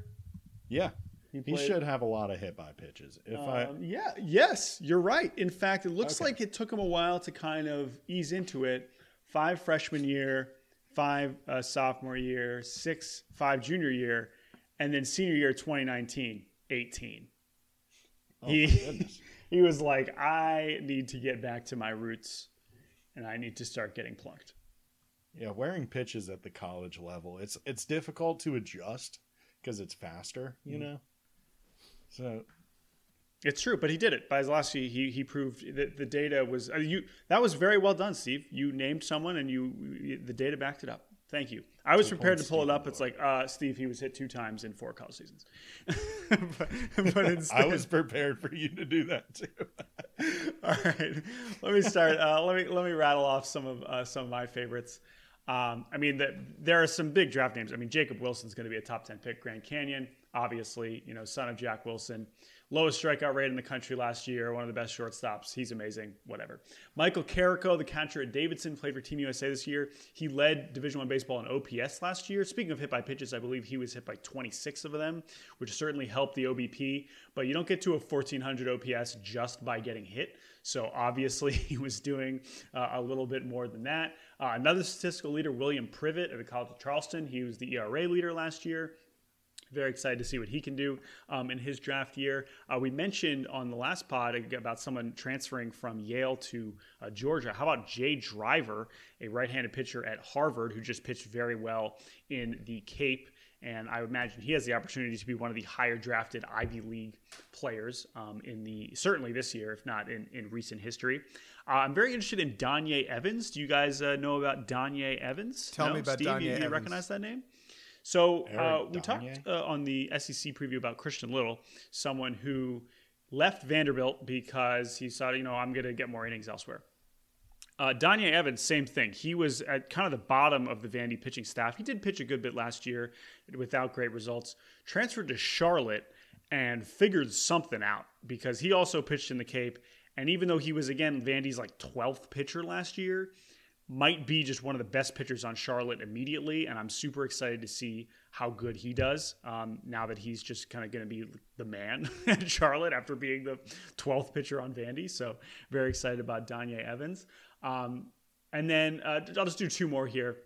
Speaker 2: Yeah, He
Speaker 4: played-
Speaker 2: should have a lot of hit by pitches. If I
Speaker 4: Um, yeah, yes, you're right. In fact, it looks
Speaker 2: Okay.
Speaker 4: like it took him a while to kind of ease into it. Five freshman year, five uh, sophomore year, six, five junior year, and then senior year 2019, 18. he,
Speaker 2: goodness.
Speaker 4: he was like, I need to get back to my roots and I need to start getting plunked.
Speaker 2: Yeah, wearing pitches at the college level, it's it's difficult to adjust because it's faster, you
Speaker 4: Mm-hmm.
Speaker 2: know. So
Speaker 4: It's true, but he did it. By his last year, he he proved that the data was uh, you. That was very well done, Steve. You named someone, and you the data backed it up. Thank you. I was prepared to pull it up. It's like uh, Steve. He was hit two times in four college seasons. but, but instead,
Speaker 2: I was prepared for you to do that too.
Speaker 4: all right. Let me start. Uh, let me let me rattle off some of uh, some of my favorites. Um, I mean, the, there are some big draft names. I mean, Jacob Wilson's going to be a top ten pick. Grand Canyon, obviously, you know, son of Jack Wilson, lowest strikeout rate in the country last year. One of the best shortstops. He's amazing. Whatever. Michael Carrico, the catcher at Davidson, played for Team USA this year. He led Division One baseball in OPS last year. Speaking of hit by pitches, I believe he was hit by 26 of them, which certainly helped the OBP. But you don't get to a 1400 OPS just by getting hit. So obviously he was doing uh, a little bit more than that. Uh, another statistical leader, William Privette at the College of Charleston. He was the ERA leader last year. Very excited to see what he can do um, in his draft year. Uh, we mentioned on the last pod about someone transferring from Yale to uh, Georgia. How about Jay Driver, a right handed pitcher at Harvard who just pitched very well in the Cape? And I would imagine he has the opportunity to be one of the higher drafted Ivy League players um, in the certainly this year, if not in, in recent history. Uh, I'm very interested in Donye Evans. Do you guys uh, know about Donye Evans?
Speaker 3: Tell me about
Speaker 4: Steve,
Speaker 3: Danye
Speaker 4: you, you recognize that name? So uh, we talked uh, on the SEC preview about Christian Little, someone who left Vanderbilt because he thought, you know, I'm going to get more innings elsewhere. Uh, Donye Evans, same thing. He was at kind of the bottom of the Vandy pitching staff. He did pitch a good bit last year without great results. Transferred to Charlotte and figured something out because he also pitched in the Cape. And even though he was again Vandy's like 12th pitcher last year, might be just one of the best pitchers on Charlotte immediately, and I'm super excited to see how good he does um, now that he's just kind of going to be the man at Charlotte after being the 12th pitcher on Vandy. So very excited about Donye Evans. Um, and then uh, I'll just do two more here.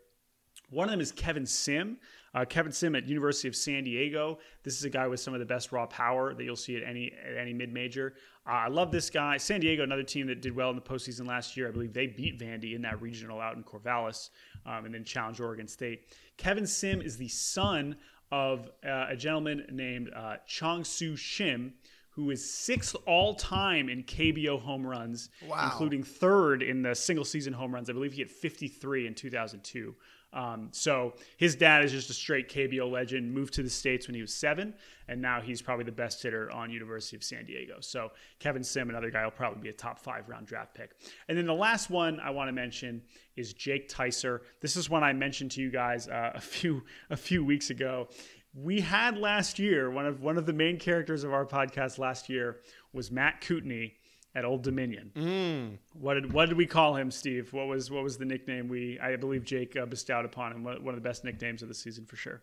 Speaker 4: One of them is Kevin Sim. Uh, Kevin Sim at University of San Diego. This is a guy with some of the best raw power that you'll see at any at any mid major. Uh, I love this guy. San Diego, another team that did well in the postseason last year. I believe they beat Vandy in that regional out in Corvallis, um, and then challenged Oregon State. Kevin Sim is the son of uh, a gentleman named uh, Chong Su Shim, who is sixth all time in KBO home runs,
Speaker 3: Wow.
Speaker 4: including third in the single season home runs. I believe he had 53 in 2002. Um, so his dad is just a straight KBO legend. Moved to the states when he was seven, and now he's probably the best hitter on University of San Diego. So Kevin Sim, another guy, will probably be a top five round draft pick. And then the last one I want to mention is Jake Tyser. This is one I mentioned to you guys uh, a few a few weeks ago. We had last year one of one of the main characters of our podcast last year was Matt Coutney at Old Dominion. What did what did we call him, Steve? What was what was the nickname we I believe Jake uh, bestowed upon him? One one of the best nicknames of the season for sure.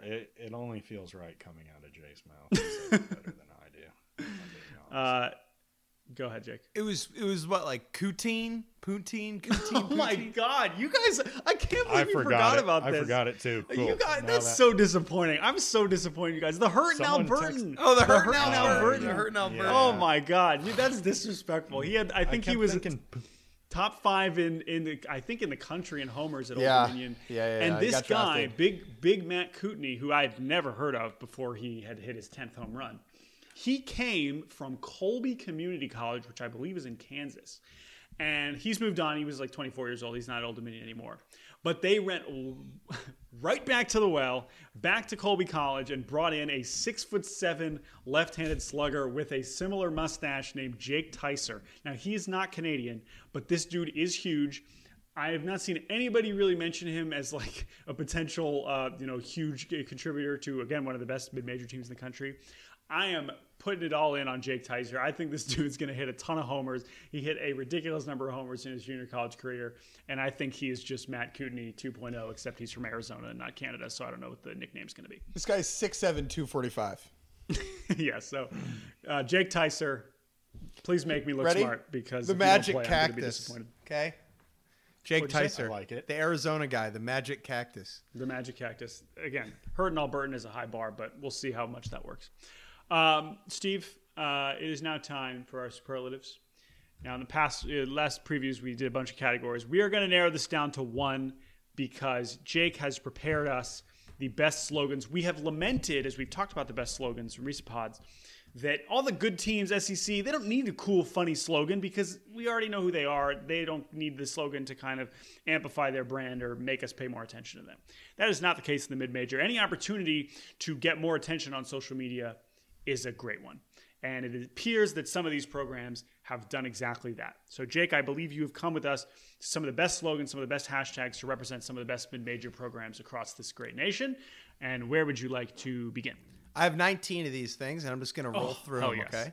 Speaker 2: It, it only feels right coming out of Jay's mouth. He better than I do. if I'm being honest.
Speaker 4: Uh, go ahead, Jake.
Speaker 3: It was it was what like poutine, poutine, poutine.
Speaker 4: Oh my
Speaker 3: poutine?
Speaker 4: God, you guys! I can't believe
Speaker 2: I
Speaker 4: you
Speaker 2: forgot,
Speaker 4: forgot about
Speaker 2: I
Speaker 4: this.
Speaker 2: I forgot it too. Cool.
Speaker 4: You guys,
Speaker 2: Now
Speaker 4: that's
Speaker 2: that-
Speaker 4: so disappointing. I'm so disappointed, you guys. The hurt now
Speaker 2: Someone
Speaker 4: Burton.
Speaker 3: Oh, the hurt
Speaker 4: Hurt
Speaker 3: now
Speaker 4: now
Speaker 3: Burton.
Speaker 4: Burton.
Speaker 3: The hurt now
Speaker 2: Yeah.
Speaker 3: Burton.
Speaker 4: Oh my God, Dude, that's disrespectful. He had, I
Speaker 2: I
Speaker 4: think he was
Speaker 2: thinking,
Speaker 4: top five in in the I think in the country in homers at
Speaker 3: Yeah.
Speaker 4: Old Dominion.
Speaker 3: Yeah, yeah,
Speaker 4: And
Speaker 3: yeah. He
Speaker 4: this guy,
Speaker 3: drafted.
Speaker 4: big big Matt Coutney, who I've never heard of before he had hit his tenth home run. He came from Colby Community College, which I believe is in Kansas. And he's moved on. He was like 24 years old. He's not Old Dominion anymore. But they went right back to the well, back to Colby College, and brought in a six foot seven left-handed slugger with a similar mustache named Jake Tyser. Now he is not Canadian, but this dude is huge. I have not seen anybody really mention him as like a potential, uh, you know, huge contributor to again one of the best mid-major teams in the country. I am putting it all in on Jake Tyser. I think this dude's going to hit a ton of homers. He hit a ridiculous number of homers in his junior college career, and I think he is just Matt Coutney 2.0, except he's from Arizona and not Canada. So I don't know what the nickname's going to be.
Speaker 3: This guy's 6'7", 245.
Speaker 4: yeah. So, uh, Jake Tyser, please make me look
Speaker 3: Ready?
Speaker 4: smart because
Speaker 3: The
Speaker 4: if you don't
Speaker 3: magic
Speaker 4: play, I'm gonna be
Speaker 3: cactus.
Speaker 4: disappointed.
Speaker 3: Okay. Jake
Speaker 4: What'd you say?
Speaker 3: Tyser,
Speaker 2: I like it.
Speaker 3: the Arizona guy, the magic cactus.
Speaker 4: The magic cactus. Again, Hurton Albertan is a high bar, but we'll see how much that works. Um, Steve, uh, it is now time for our superlatives. Now, in the past, uh, last previews, we did a bunch of categories. We are going to narrow this down to one because Jake has prepared us the best slogans. We have lamented, as we've talked about the best slogans from recent pods, that all the good teams, SEC, they don't need a cool, funny slogan because we already know who they are. They don't need the slogan to kind of amplify their brand or make us pay more attention to them. That is not the case in the mid major. Any opportunity to get more attention on social media is a great one. And it appears that some of these programs have done exactly that. So, Jake, I believe you have come with us to some of the best slogans, some of the best hashtags to represent some of the best mid major programs across this great nation. And where would you like to begin?
Speaker 3: I have 19 of these things, and I'm just going to roll through
Speaker 4: hell
Speaker 3: them,
Speaker 4: yes.
Speaker 3: okay?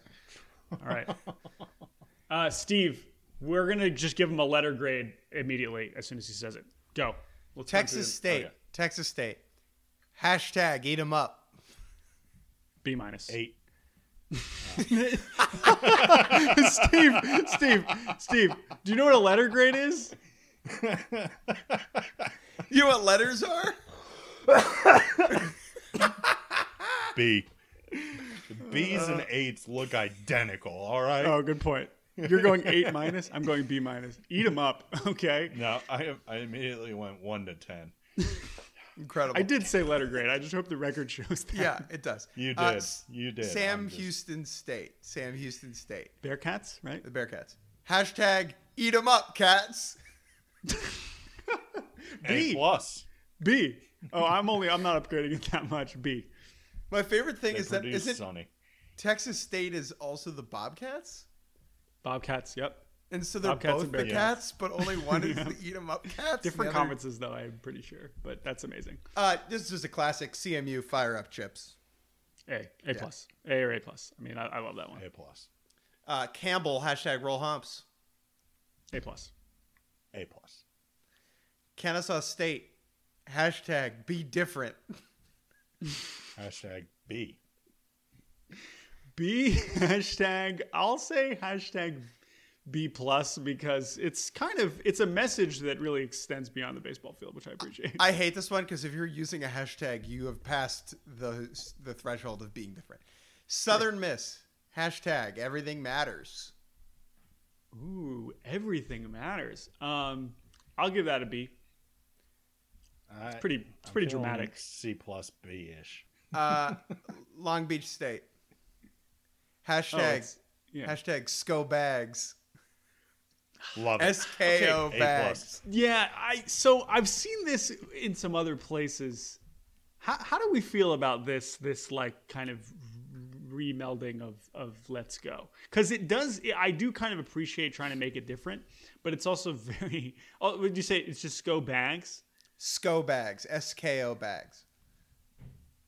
Speaker 4: All right. Uh, Steve, we're going to just give him a letter grade immediately as soon as he says it. Go. Through
Speaker 3: Texas
Speaker 4: them.
Speaker 3: State.
Speaker 4: Okay.
Speaker 3: Texas State. Hashtag eat 'em up.
Speaker 4: B minus.
Speaker 2: Eight.
Speaker 4: Steve, Steve, Steve, do you know what a letter grade is?
Speaker 3: You know what letters are?
Speaker 2: B. The B's and eights look identical. All right.
Speaker 4: Oh, good point. You're going eight minus. I'm going B minus. Eat them up. Okay.
Speaker 2: No, I I immediately went one to ten.
Speaker 3: Incredible.
Speaker 4: I did say letter grade. I just hope the record shows that.
Speaker 3: Yeah, it does.
Speaker 2: You
Speaker 3: Uh,
Speaker 2: did.
Speaker 3: S-
Speaker 2: You did.
Speaker 3: Sam
Speaker 2: just-
Speaker 3: Houston State. Sam Houston State.
Speaker 4: Bearcats, right?
Speaker 3: The Bearcats. Hashtag eat 'em up, cats.
Speaker 2: A
Speaker 4: B.
Speaker 2: plus.
Speaker 4: B. Oh, I'm only. I'm not upgrading it that much. B.
Speaker 3: My favorite thing
Speaker 2: They
Speaker 3: is that
Speaker 2: produce
Speaker 3: isn't
Speaker 2: Sonny.
Speaker 3: Texas State is also the Bobcats?
Speaker 4: Bobcats. Yep.
Speaker 3: And so they're
Speaker 4: Bobcats
Speaker 3: both
Speaker 4: and
Speaker 3: the
Speaker 4: Bearcats.
Speaker 3: cats, but only one is the eat 'em up cats.
Speaker 4: Different
Speaker 3: the other-
Speaker 4: conferences, though. I'm pretty sure, but that's amazing.
Speaker 3: Uh, this is a classic CMU fire up chips.
Speaker 4: A. A plus. A or A plus. I mean, I, I love that one.
Speaker 2: A plus.
Speaker 3: Uh, Campbell hashtag roll humps.
Speaker 4: A plus.
Speaker 2: A plus.
Speaker 3: Kennesaw State hashtag be different.
Speaker 2: Hashtag B.
Speaker 4: B hashtag I'll say hashtag B plus because it's kind of it's a message that really extends beyond the baseball field, which I appreciate.
Speaker 3: I hate this one because if you're using a hashtag, you have passed the the threshold of being different. Southern Miss hashtag everything matters.
Speaker 4: Ooh, everything matters. Um, I'll give that a B.
Speaker 2: It's
Speaker 4: Pretty, it's pretty dramatic.
Speaker 2: C plus B ish.
Speaker 3: Uh, Long Beach State
Speaker 4: Oh,
Speaker 3: hashtag
Speaker 4: it's- yeah.
Speaker 3: hashtag SCO bags
Speaker 2: Love it.
Speaker 3: SKO
Speaker 2: A
Speaker 3: bags.
Speaker 4: Yeah, I so I've seen this in some other places. How how do we feel about this this like kind of remelding of of Let's Go? Because it does. I do kind of appreciate trying to make it different, but it's also very. Oh, would you say it's just Go bags?
Speaker 3: SCO bags SKO bags.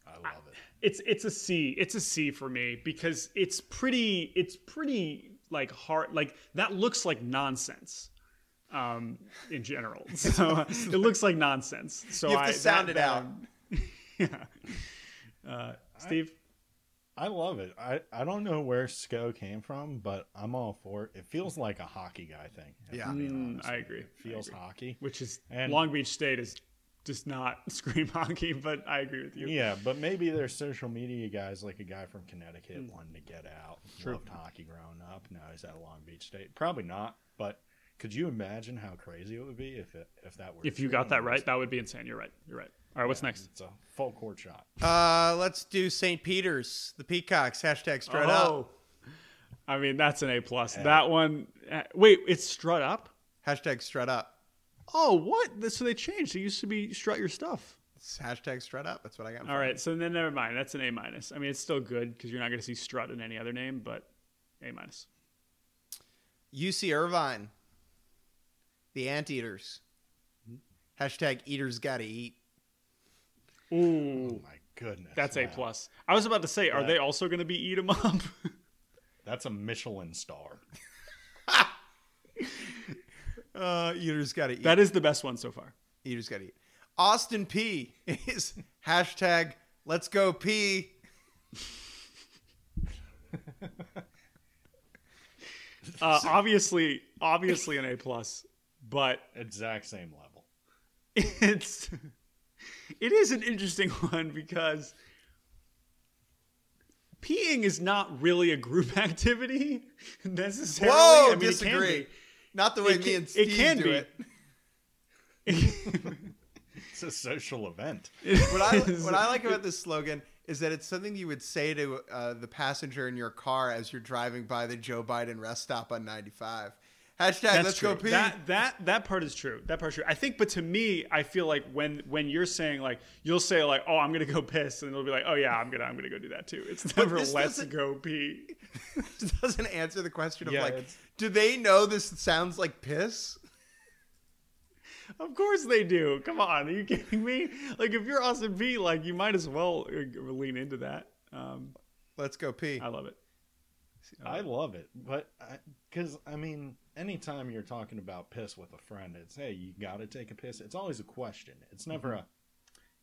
Speaker 2: I love it.
Speaker 4: It's it's a C. It's a C for me because it's pretty. It's pretty like hard. Like that looks like nonsense. Um, in general, so it looks like nonsense. So
Speaker 3: You have to
Speaker 4: I,
Speaker 3: sound
Speaker 4: that-
Speaker 3: it out.
Speaker 4: yeah. Uh, Steve.
Speaker 2: I love it. I, I don't know where SCO came from, but I'm all for it. It feels like a hockey guy thing.
Speaker 3: Yeah.
Speaker 2: I'm
Speaker 4: Mm, I agree.
Speaker 2: It feels
Speaker 4: agree.
Speaker 2: hockey.
Speaker 4: which is
Speaker 2: And-
Speaker 4: Long Beach State is just not scream hockey, but I agree with you.
Speaker 2: Yeah, but maybe their social media guys, like a guy from Connecticut, wanted to get out.
Speaker 4: True.
Speaker 2: Loved hockey growing up. Now he's at Long Beach State. Probably not, but could you imagine how crazy it would be if it if that were?
Speaker 4: If you got that right, that would be insane. You're right. You're right. All right, what's next?
Speaker 2: It's a full court shot.
Speaker 3: Uh, let's do St. Peter's, the Peacocks hashtag straight up.
Speaker 4: Oh, I mean that's an A plus. That one. uh, wait, it's strut up.
Speaker 3: Hashtag strut up.
Speaker 4: Oh, what? So they changed. It used to be strut your stuff.
Speaker 3: It's hashtag strut up. That's what I got.
Speaker 4: All right, so then never mind. That's an A minus. I mean, it's still good because you're not going to see strut in any other name, but A minus.
Speaker 3: UC Irvine, the Anteaters. Hmm? Hashtag eaters gotta eat.
Speaker 4: Ooh,
Speaker 2: Oh my goodness,
Speaker 4: that's A plus. I was about to say, are
Speaker 2: That-
Speaker 4: they also going to be eat 'em up?
Speaker 2: That's a Michelin star.
Speaker 3: Uh, eaters gotta eat.
Speaker 4: that is the best one so far.
Speaker 3: eaters gotta eat. Austin Peay is hashtag let's go P.
Speaker 4: Uh, obviously, obviously an A plus, but
Speaker 2: Exact same level.
Speaker 4: it's it is an interesting one because peeing is not really a group activity necessarily.
Speaker 3: Whoa,
Speaker 4: I mean, it can
Speaker 3: disagree. Not the way
Speaker 4: It
Speaker 3: me
Speaker 4: can-
Speaker 3: and
Speaker 4: it
Speaker 3: Steve
Speaker 4: can
Speaker 3: do
Speaker 4: be.
Speaker 3: it.
Speaker 2: It's a social event.
Speaker 3: What I what I like about this slogan is that it's something you would say to uh, the passenger in your car as you're driving by the Joe Biden rest stop on 95. Hashtag
Speaker 4: That's
Speaker 3: let's
Speaker 4: true.
Speaker 3: go pee.
Speaker 4: That that that part is true. That part's true. I think, but to me, I feel like when when you're saying like you'll say like, oh, I'm gonna go piss, and it'll be like, oh yeah, I'm gonna I'm gonna go do that too. It's never let's go pee.
Speaker 3: This doesn't answer the question of
Speaker 2: Yeah,
Speaker 3: like,
Speaker 2: it's-
Speaker 3: do they know this sounds like piss?
Speaker 4: Of course they do. Come on, are you kidding me? Like if you're Austin Peay, like you might as well uh, lean into that. Um,
Speaker 3: Let's go pee.
Speaker 4: I love it.
Speaker 2: I love it, but because I, mean, anytime you're talking about piss with a friend, it's hey, you got to take a piss. It's always a question. It's never mm-hmm. a,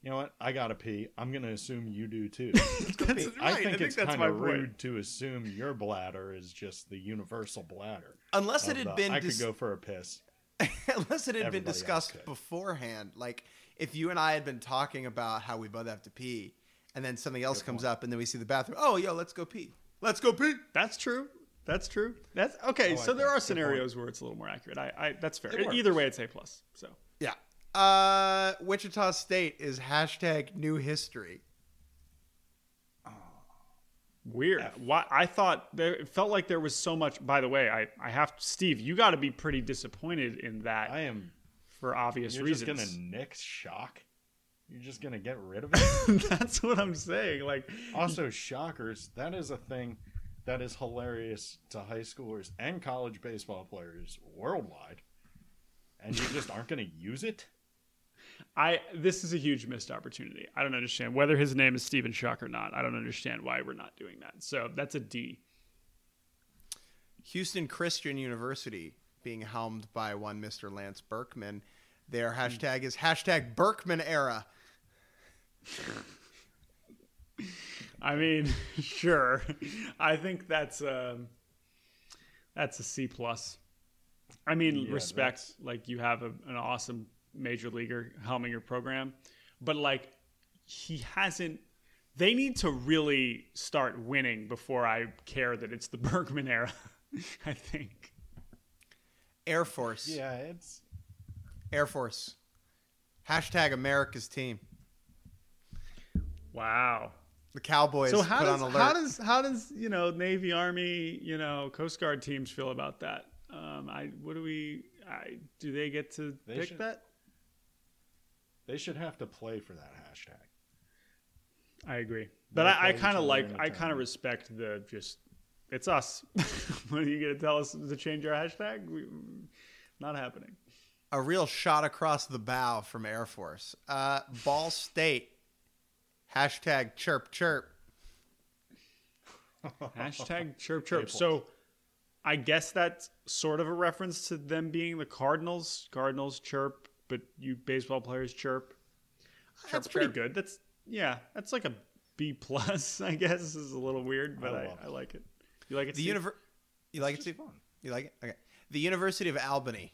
Speaker 2: you know what? I got to pee. I'm going to assume you do too.
Speaker 4: That's
Speaker 2: I
Speaker 4: right.
Speaker 2: think it's kind of
Speaker 4: point.
Speaker 2: rude to assume your bladder is just the universal bladder.
Speaker 3: Unless it had
Speaker 2: the,
Speaker 3: been
Speaker 2: I
Speaker 3: dis-
Speaker 2: could go for a piss.
Speaker 3: unless it had been
Speaker 2: Everybody else
Speaker 3: discussed beforehand. Like if you and I had been talking about how we both have to pee, and then something else comes up, and then we see the bathroom. Oh, yo, let's go pee. Let's go pee.
Speaker 4: That's true. That's true. That's okay.
Speaker 2: like
Speaker 4: so there
Speaker 2: that.
Speaker 4: are
Speaker 2: Good
Speaker 4: scenarios where it's a little more accurate. I, I that's fair.
Speaker 2: It
Speaker 4: Either
Speaker 2: works.
Speaker 4: way, it's A plus. So
Speaker 3: Yeah. Uh, Wichita State is hashtag new history.
Speaker 4: weird. Why? I thought there it felt like there was so much. By the way, I I have Steve. You got to be pretty disappointed in that
Speaker 2: I am.
Speaker 4: for obvious
Speaker 2: You're
Speaker 4: reasons.
Speaker 2: just gonna nix shock. You're just gonna get rid of it.
Speaker 4: that's what I'm saying. Like
Speaker 2: also, shockers. That is a thing that is hilarious to high schoolers and college baseball players worldwide, and you just aren't gonna use it.
Speaker 4: I this is a huge missed opportunity. I don't understand whether his name is Stephen Schott or not. I don't understand why we're not doing that. So that's a D.
Speaker 3: Houston Christian University being helmed by one Mr. Lance Berkman. Their hmm. hashtag is hashtag Berkman era.
Speaker 4: I mean, sure. I think that's um that's a C plus. I mean,
Speaker 2: Yeah,
Speaker 4: respect.
Speaker 2: that's-
Speaker 4: Like you have a, an awesome major leaguer helming your program, but like he hasn't. They need to really start winning before I care that it's the Berkman era. I think.
Speaker 3: Air Force.
Speaker 2: Yeah, it's
Speaker 3: Air Force. Hashtag America's team.
Speaker 4: Wow.
Speaker 3: The Cowboys
Speaker 4: So how
Speaker 3: put
Speaker 4: does
Speaker 3: on alert.
Speaker 4: how does how does you know Navy, Army, you know Coast Guard teams feel about that? Um, I what do we? I, do they get to
Speaker 2: They
Speaker 4: pick
Speaker 2: should-
Speaker 4: that?
Speaker 2: they should have to play for that hashtag.
Speaker 4: I agree, but
Speaker 2: They'll
Speaker 4: I, I kind of like I kind of respect the just it's us. what are you gonna tell us to change our hashtag? We, not happening.
Speaker 3: a real shot across the bow from Air Force. Uh, Ball State. Hashtag chirp chirp.
Speaker 4: Hashtag chirp chirp. So I guess that's sort of a reference to them being the Cardinals. Cardinals chirp, but you baseball players chirp. that's pretty
Speaker 3: chirp.
Speaker 4: good. That's yeah, that's like a B plus, I guess. This is a little weird, but
Speaker 2: I
Speaker 4: I, I, like it. You like it?
Speaker 3: The
Speaker 4: Steve?
Speaker 3: univer- You like it
Speaker 2: It's
Speaker 3: too?
Speaker 2: fun.
Speaker 3: You like it? Okay. The University of Albany.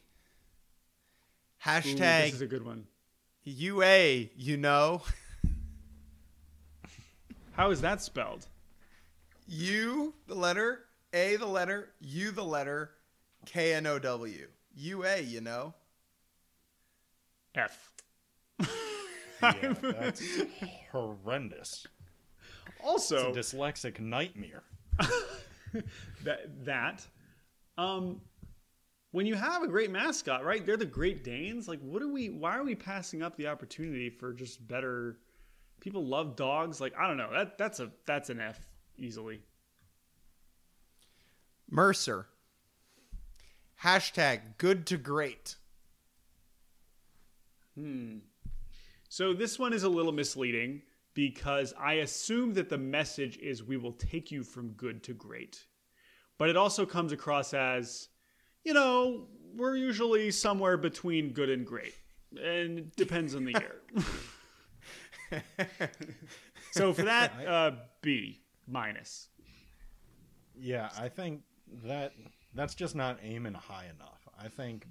Speaker 4: Ooh,
Speaker 3: Hashtag
Speaker 4: this is a good one.
Speaker 3: UA, you know.
Speaker 4: How is that spelled?
Speaker 3: U, the letter, A, the letter, U, the letter, K N O W U A. You know.
Speaker 4: F.
Speaker 2: Yeah, that's horrendous.
Speaker 4: Also,
Speaker 2: It's a dyslexic nightmare.
Speaker 4: that that um when you have a great mascot right they're the great danes like what are we why are we passing up the opportunity for just better people love dogs like i don't know that that's a that's an f easily
Speaker 3: Mercer. Hashtag good to great. Hmm.
Speaker 4: So this one is a little misleading because i assume that the message is we will take you from good to great but it also comes across as you know we're usually somewhere between good and great and it depends on the year So for that, uh, B minus.
Speaker 2: Yeah, I think that that's just not aiming high enough. I think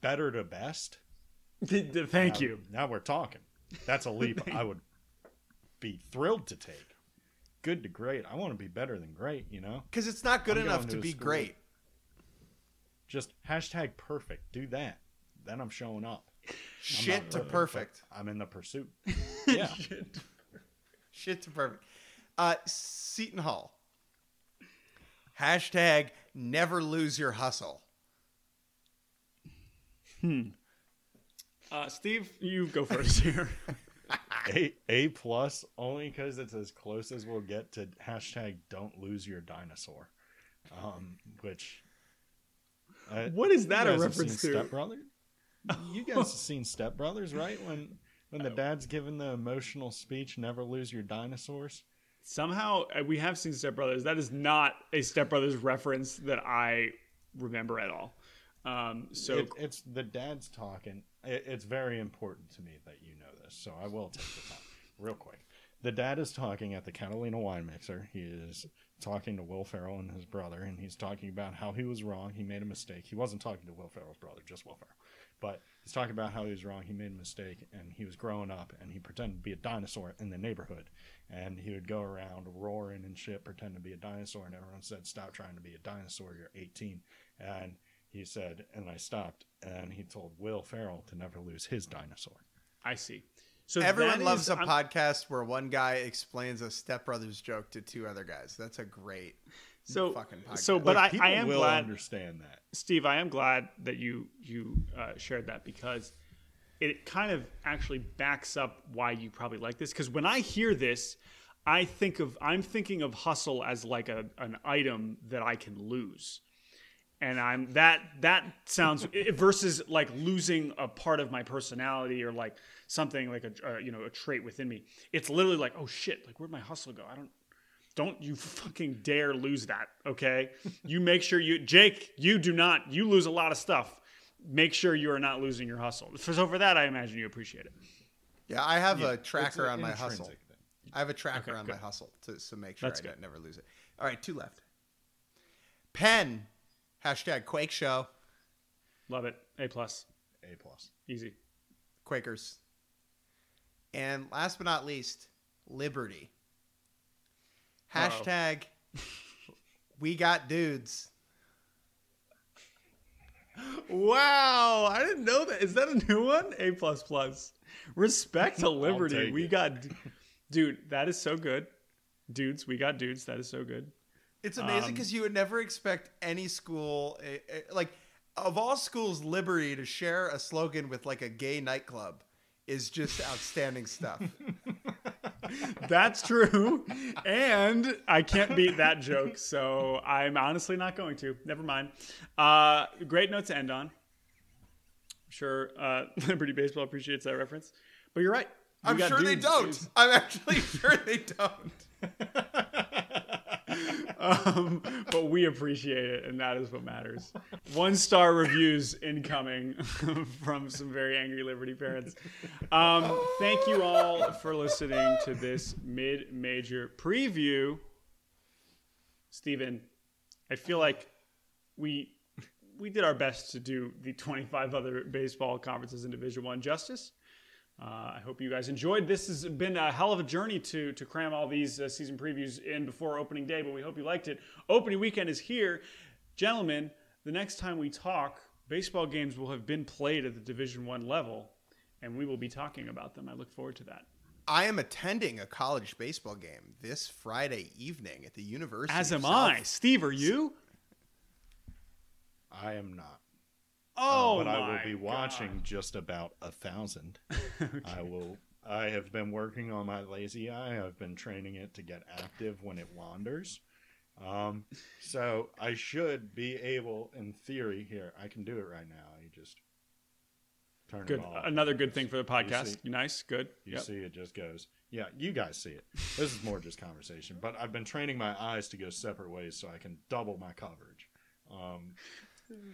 Speaker 2: better to best.
Speaker 4: Thank
Speaker 2: Now-
Speaker 4: you.
Speaker 2: Now we're talking. That's a leap I would be thrilled to take. Good to great. I want to be better than great, you know?
Speaker 3: Because it's not good
Speaker 2: I'm
Speaker 3: enough to
Speaker 2: to
Speaker 3: be
Speaker 2: school.
Speaker 3: great.
Speaker 2: Just hashtag perfect. Do that. Then I'm showing up. I'm
Speaker 3: Shit
Speaker 2: not
Speaker 3: to
Speaker 2: perfect. I'm in the pursuit. Yeah.
Speaker 3: Shit to perfect. Uh, Seton Hall. Hashtag never lose your hustle.
Speaker 4: Uh, Steve, you go first here.
Speaker 2: A A plus only because it's as close as we'll get to hashtag don't lose your dinosaur. Um, which uh,
Speaker 4: What is that a reference
Speaker 2: seen
Speaker 4: to?
Speaker 2: Step Brothers? You guys have seen Step Brothers, right? When when the dad's giving the emotional speech, "Never lose your dinosaurs."
Speaker 4: Somehow uh, we have seen Step Brothers. That is not a Step Brothers reference that I remember at all. Um, so
Speaker 2: It, it's the dad's talking. It, it's very important to me that you know this, so I will take the time real quick. The dad is talking at the Catalina wine mixer. He is talking to Will Ferrell and his brother, and he's talking about how he was wrong. He made a mistake. He wasn't talking to Will Ferrell's brother, just Will Ferrell. But he's talking about how he was wrong. He made a mistake, and he was growing up, and he pretended to be a dinosaur in the neighborhood. And he would go around roaring and shit, pretend to be a dinosaur, and everyone said, "Stop trying to be a dinosaur. You're 18." And he said, and I stopped, and he told Will Ferrell to never lose his dinosaur.
Speaker 4: I see. So
Speaker 3: Everyone loves
Speaker 4: is-
Speaker 3: a
Speaker 4: I'm-
Speaker 3: podcast where one guy explains a Step Brothers joke to two other guys. That's a great
Speaker 4: So,
Speaker 3: fucking podcast.
Speaker 4: so, but I,
Speaker 2: people
Speaker 4: I am
Speaker 2: will
Speaker 4: glad,
Speaker 2: understand that.
Speaker 4: Steve. I am glad that you you uh, shared that because it kind of actually backs up why you probably like this. Because when I hear this, I think of I'm thinking of hustle as like a an item that I can lose. and I'm that that sounds versus like losing a part of my personality or like something like a uh, you know a trait within me. It's literally like oh shit, like where'd my hustle go? I don't. Don't you fucking dare lose that, okay? You make sure you, Jake, you do not, you lose a lot of stuff. Make sure you are not losing your hustle. So for that, I imagine you appreciate it.
Speaker 3: yeah, I have
Speaker 2: Yeah,
Speaker 3: a tracker on my hustle.
Speaker 2: thing.
Speaker 3: I have a tracker
Speaker 4: Okay,
Speaker 3: on
Speaker 4: good.
Speaker 3: my hustle to so make sure
Speaker 4: That's
Speaker 3: I
Speaker 4: good.
Speaker 3: don't, never lose it. All right, two left. Penn hashtag Quake Show
Speaker 4: Love it. A plus.
Speaker 2: A plus.
Speaker 4: Easy.
Speaker 3: Quakers, and last but not least, Liberty. Hashtag We got dudes.
Speaker 4: Wow, I didn't know that. Is that a new one? A plus plus. Respect to Liberty. We
Speaker 2: it.
Speaker 4: got, dude. That is so good. Dudes, we got dudes. That is so good.
Speaker 3: It's amazing
Speaker 4: Um,
Speaker 3: because you would never expect any school, eh, eh, like of all schools, Liberty to share a slogan with like a gay nightclub is just outstanding stuff.
Speaker 4: That's true. and I can't beat that joke, so I'm honestly not going to. Never mind. Uh, great note to end on. I'm sure uh, Liberty Baseball appreciates that reference. But you're right. We
Speaker 3: I'm sure they don't. I'm actually sure they don't.
Speaker 4: um, but we appreciate it, and that is what matters. One star reviews incoming from some very angry Liberty parents. Um, thank you all for listening to this mid major preview. Stephen, I feel like we we did our best to do the 25 other baseball conferences in Division One justice. Uh, I hope you guys enjoyed. This has been a hell of a journey to to cram all these uh, season previews in before opening day, but we hope you liked it. Opening weekend is here, gentlemen. The next time we talk, baseball games will have been played at the Division One level, and we will be talking about them. I look forward to that.
Speaker 3: I am attending a college baseball game this Friday evening at the University.
Speaker 4: As am I. Steve, are you?
Speaker 2: I am not.
Speaker 4: Oh,
Speaker 2: but I will be watching
Speaker 4: God.
Speaker 2: just about a thousand. I will. I have been working on my lazy eye. I've been training it to get active when it wanders. Um, so I should be able, in theory, here. I can do it right now. You just turn
Speaker 4: Good.
Speaker 2: it off.
Speaker 4: Another good thing for the podcast.
Speaker 2: see-
Speaker 4: nice. Good.
Speaker 2: You
Speaker 4: Yep.
Speaker 2: see, it just goes. Yeah, you guys see it. This is more just conversation, but I've been training my eyes to go separate ways so I can double my coverage. Um,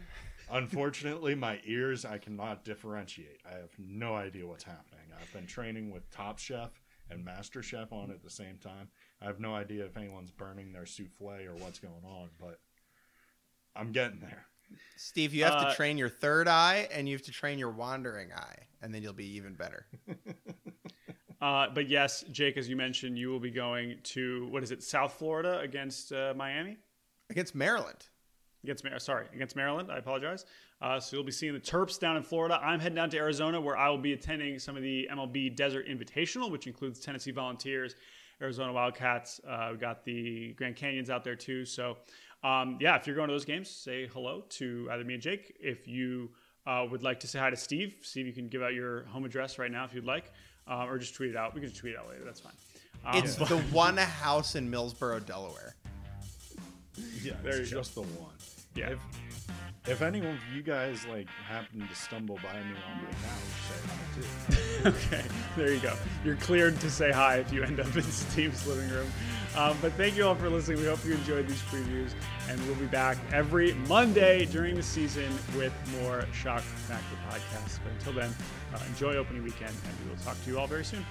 Speaker 2: unfortunately, my ears I cannot differentiate. I have no idea what's happening. I've been training with Top Chef and Master Chef on at the same time. I have no idea if anyone's burning their souffle or what's going on, but I'm getting there.
Speaker 3: Steve, you have
Speaker 4: Uh,
Speaker 3: to train your third eye and you have to train your wandering eye, and then you'll be even better.
Speaker 4: Uh, but yes, Jake, as you mentioned, you will be going to what is it, South Florida against uh, Miami?
Speaker 3: Against Maryland.
Speaker 4: Against sorry, against Maryland. I apologize. Uh, so you'll be seeing the Terps down in Florida. I'm heading down to Arizona, where I will be attending some of the MLB Desert Invitational, which includes Tennessee Volunteers, Arizona Wildcats. Uh, we got the Grand Canyons out there too. So um, yeah, if you're going to those games, say hello to either me and Jake. If you uh, would like to say hi to Steve, Steve, you can give out your home address right now if you'd like, um, or just tweet it out. We can just tweet it out later. That's fine. Um,
Speaker 3: It's the one house in Millsboro, Delaware.
Speaker 2: Yeah,
Speaker 4: There
Speaker 2: it's
Speaker 4: you go.
Speaker 2: just the one.
Speaker 4: Yeah.
Speaker 2: If, if any of you guys like happen to stumble by me on my couch, say hi too.
Speaker 4: okay, there you go. You're cleared to say hi if you end up in Steve's living room. Um, but thank you all for listening. We hope you enjoyed these previews, and we'll be back every Monday during the season with more Schott Factor podcasts. But until then, uh, enjoy opening weekend, and we will talk to you all very soon.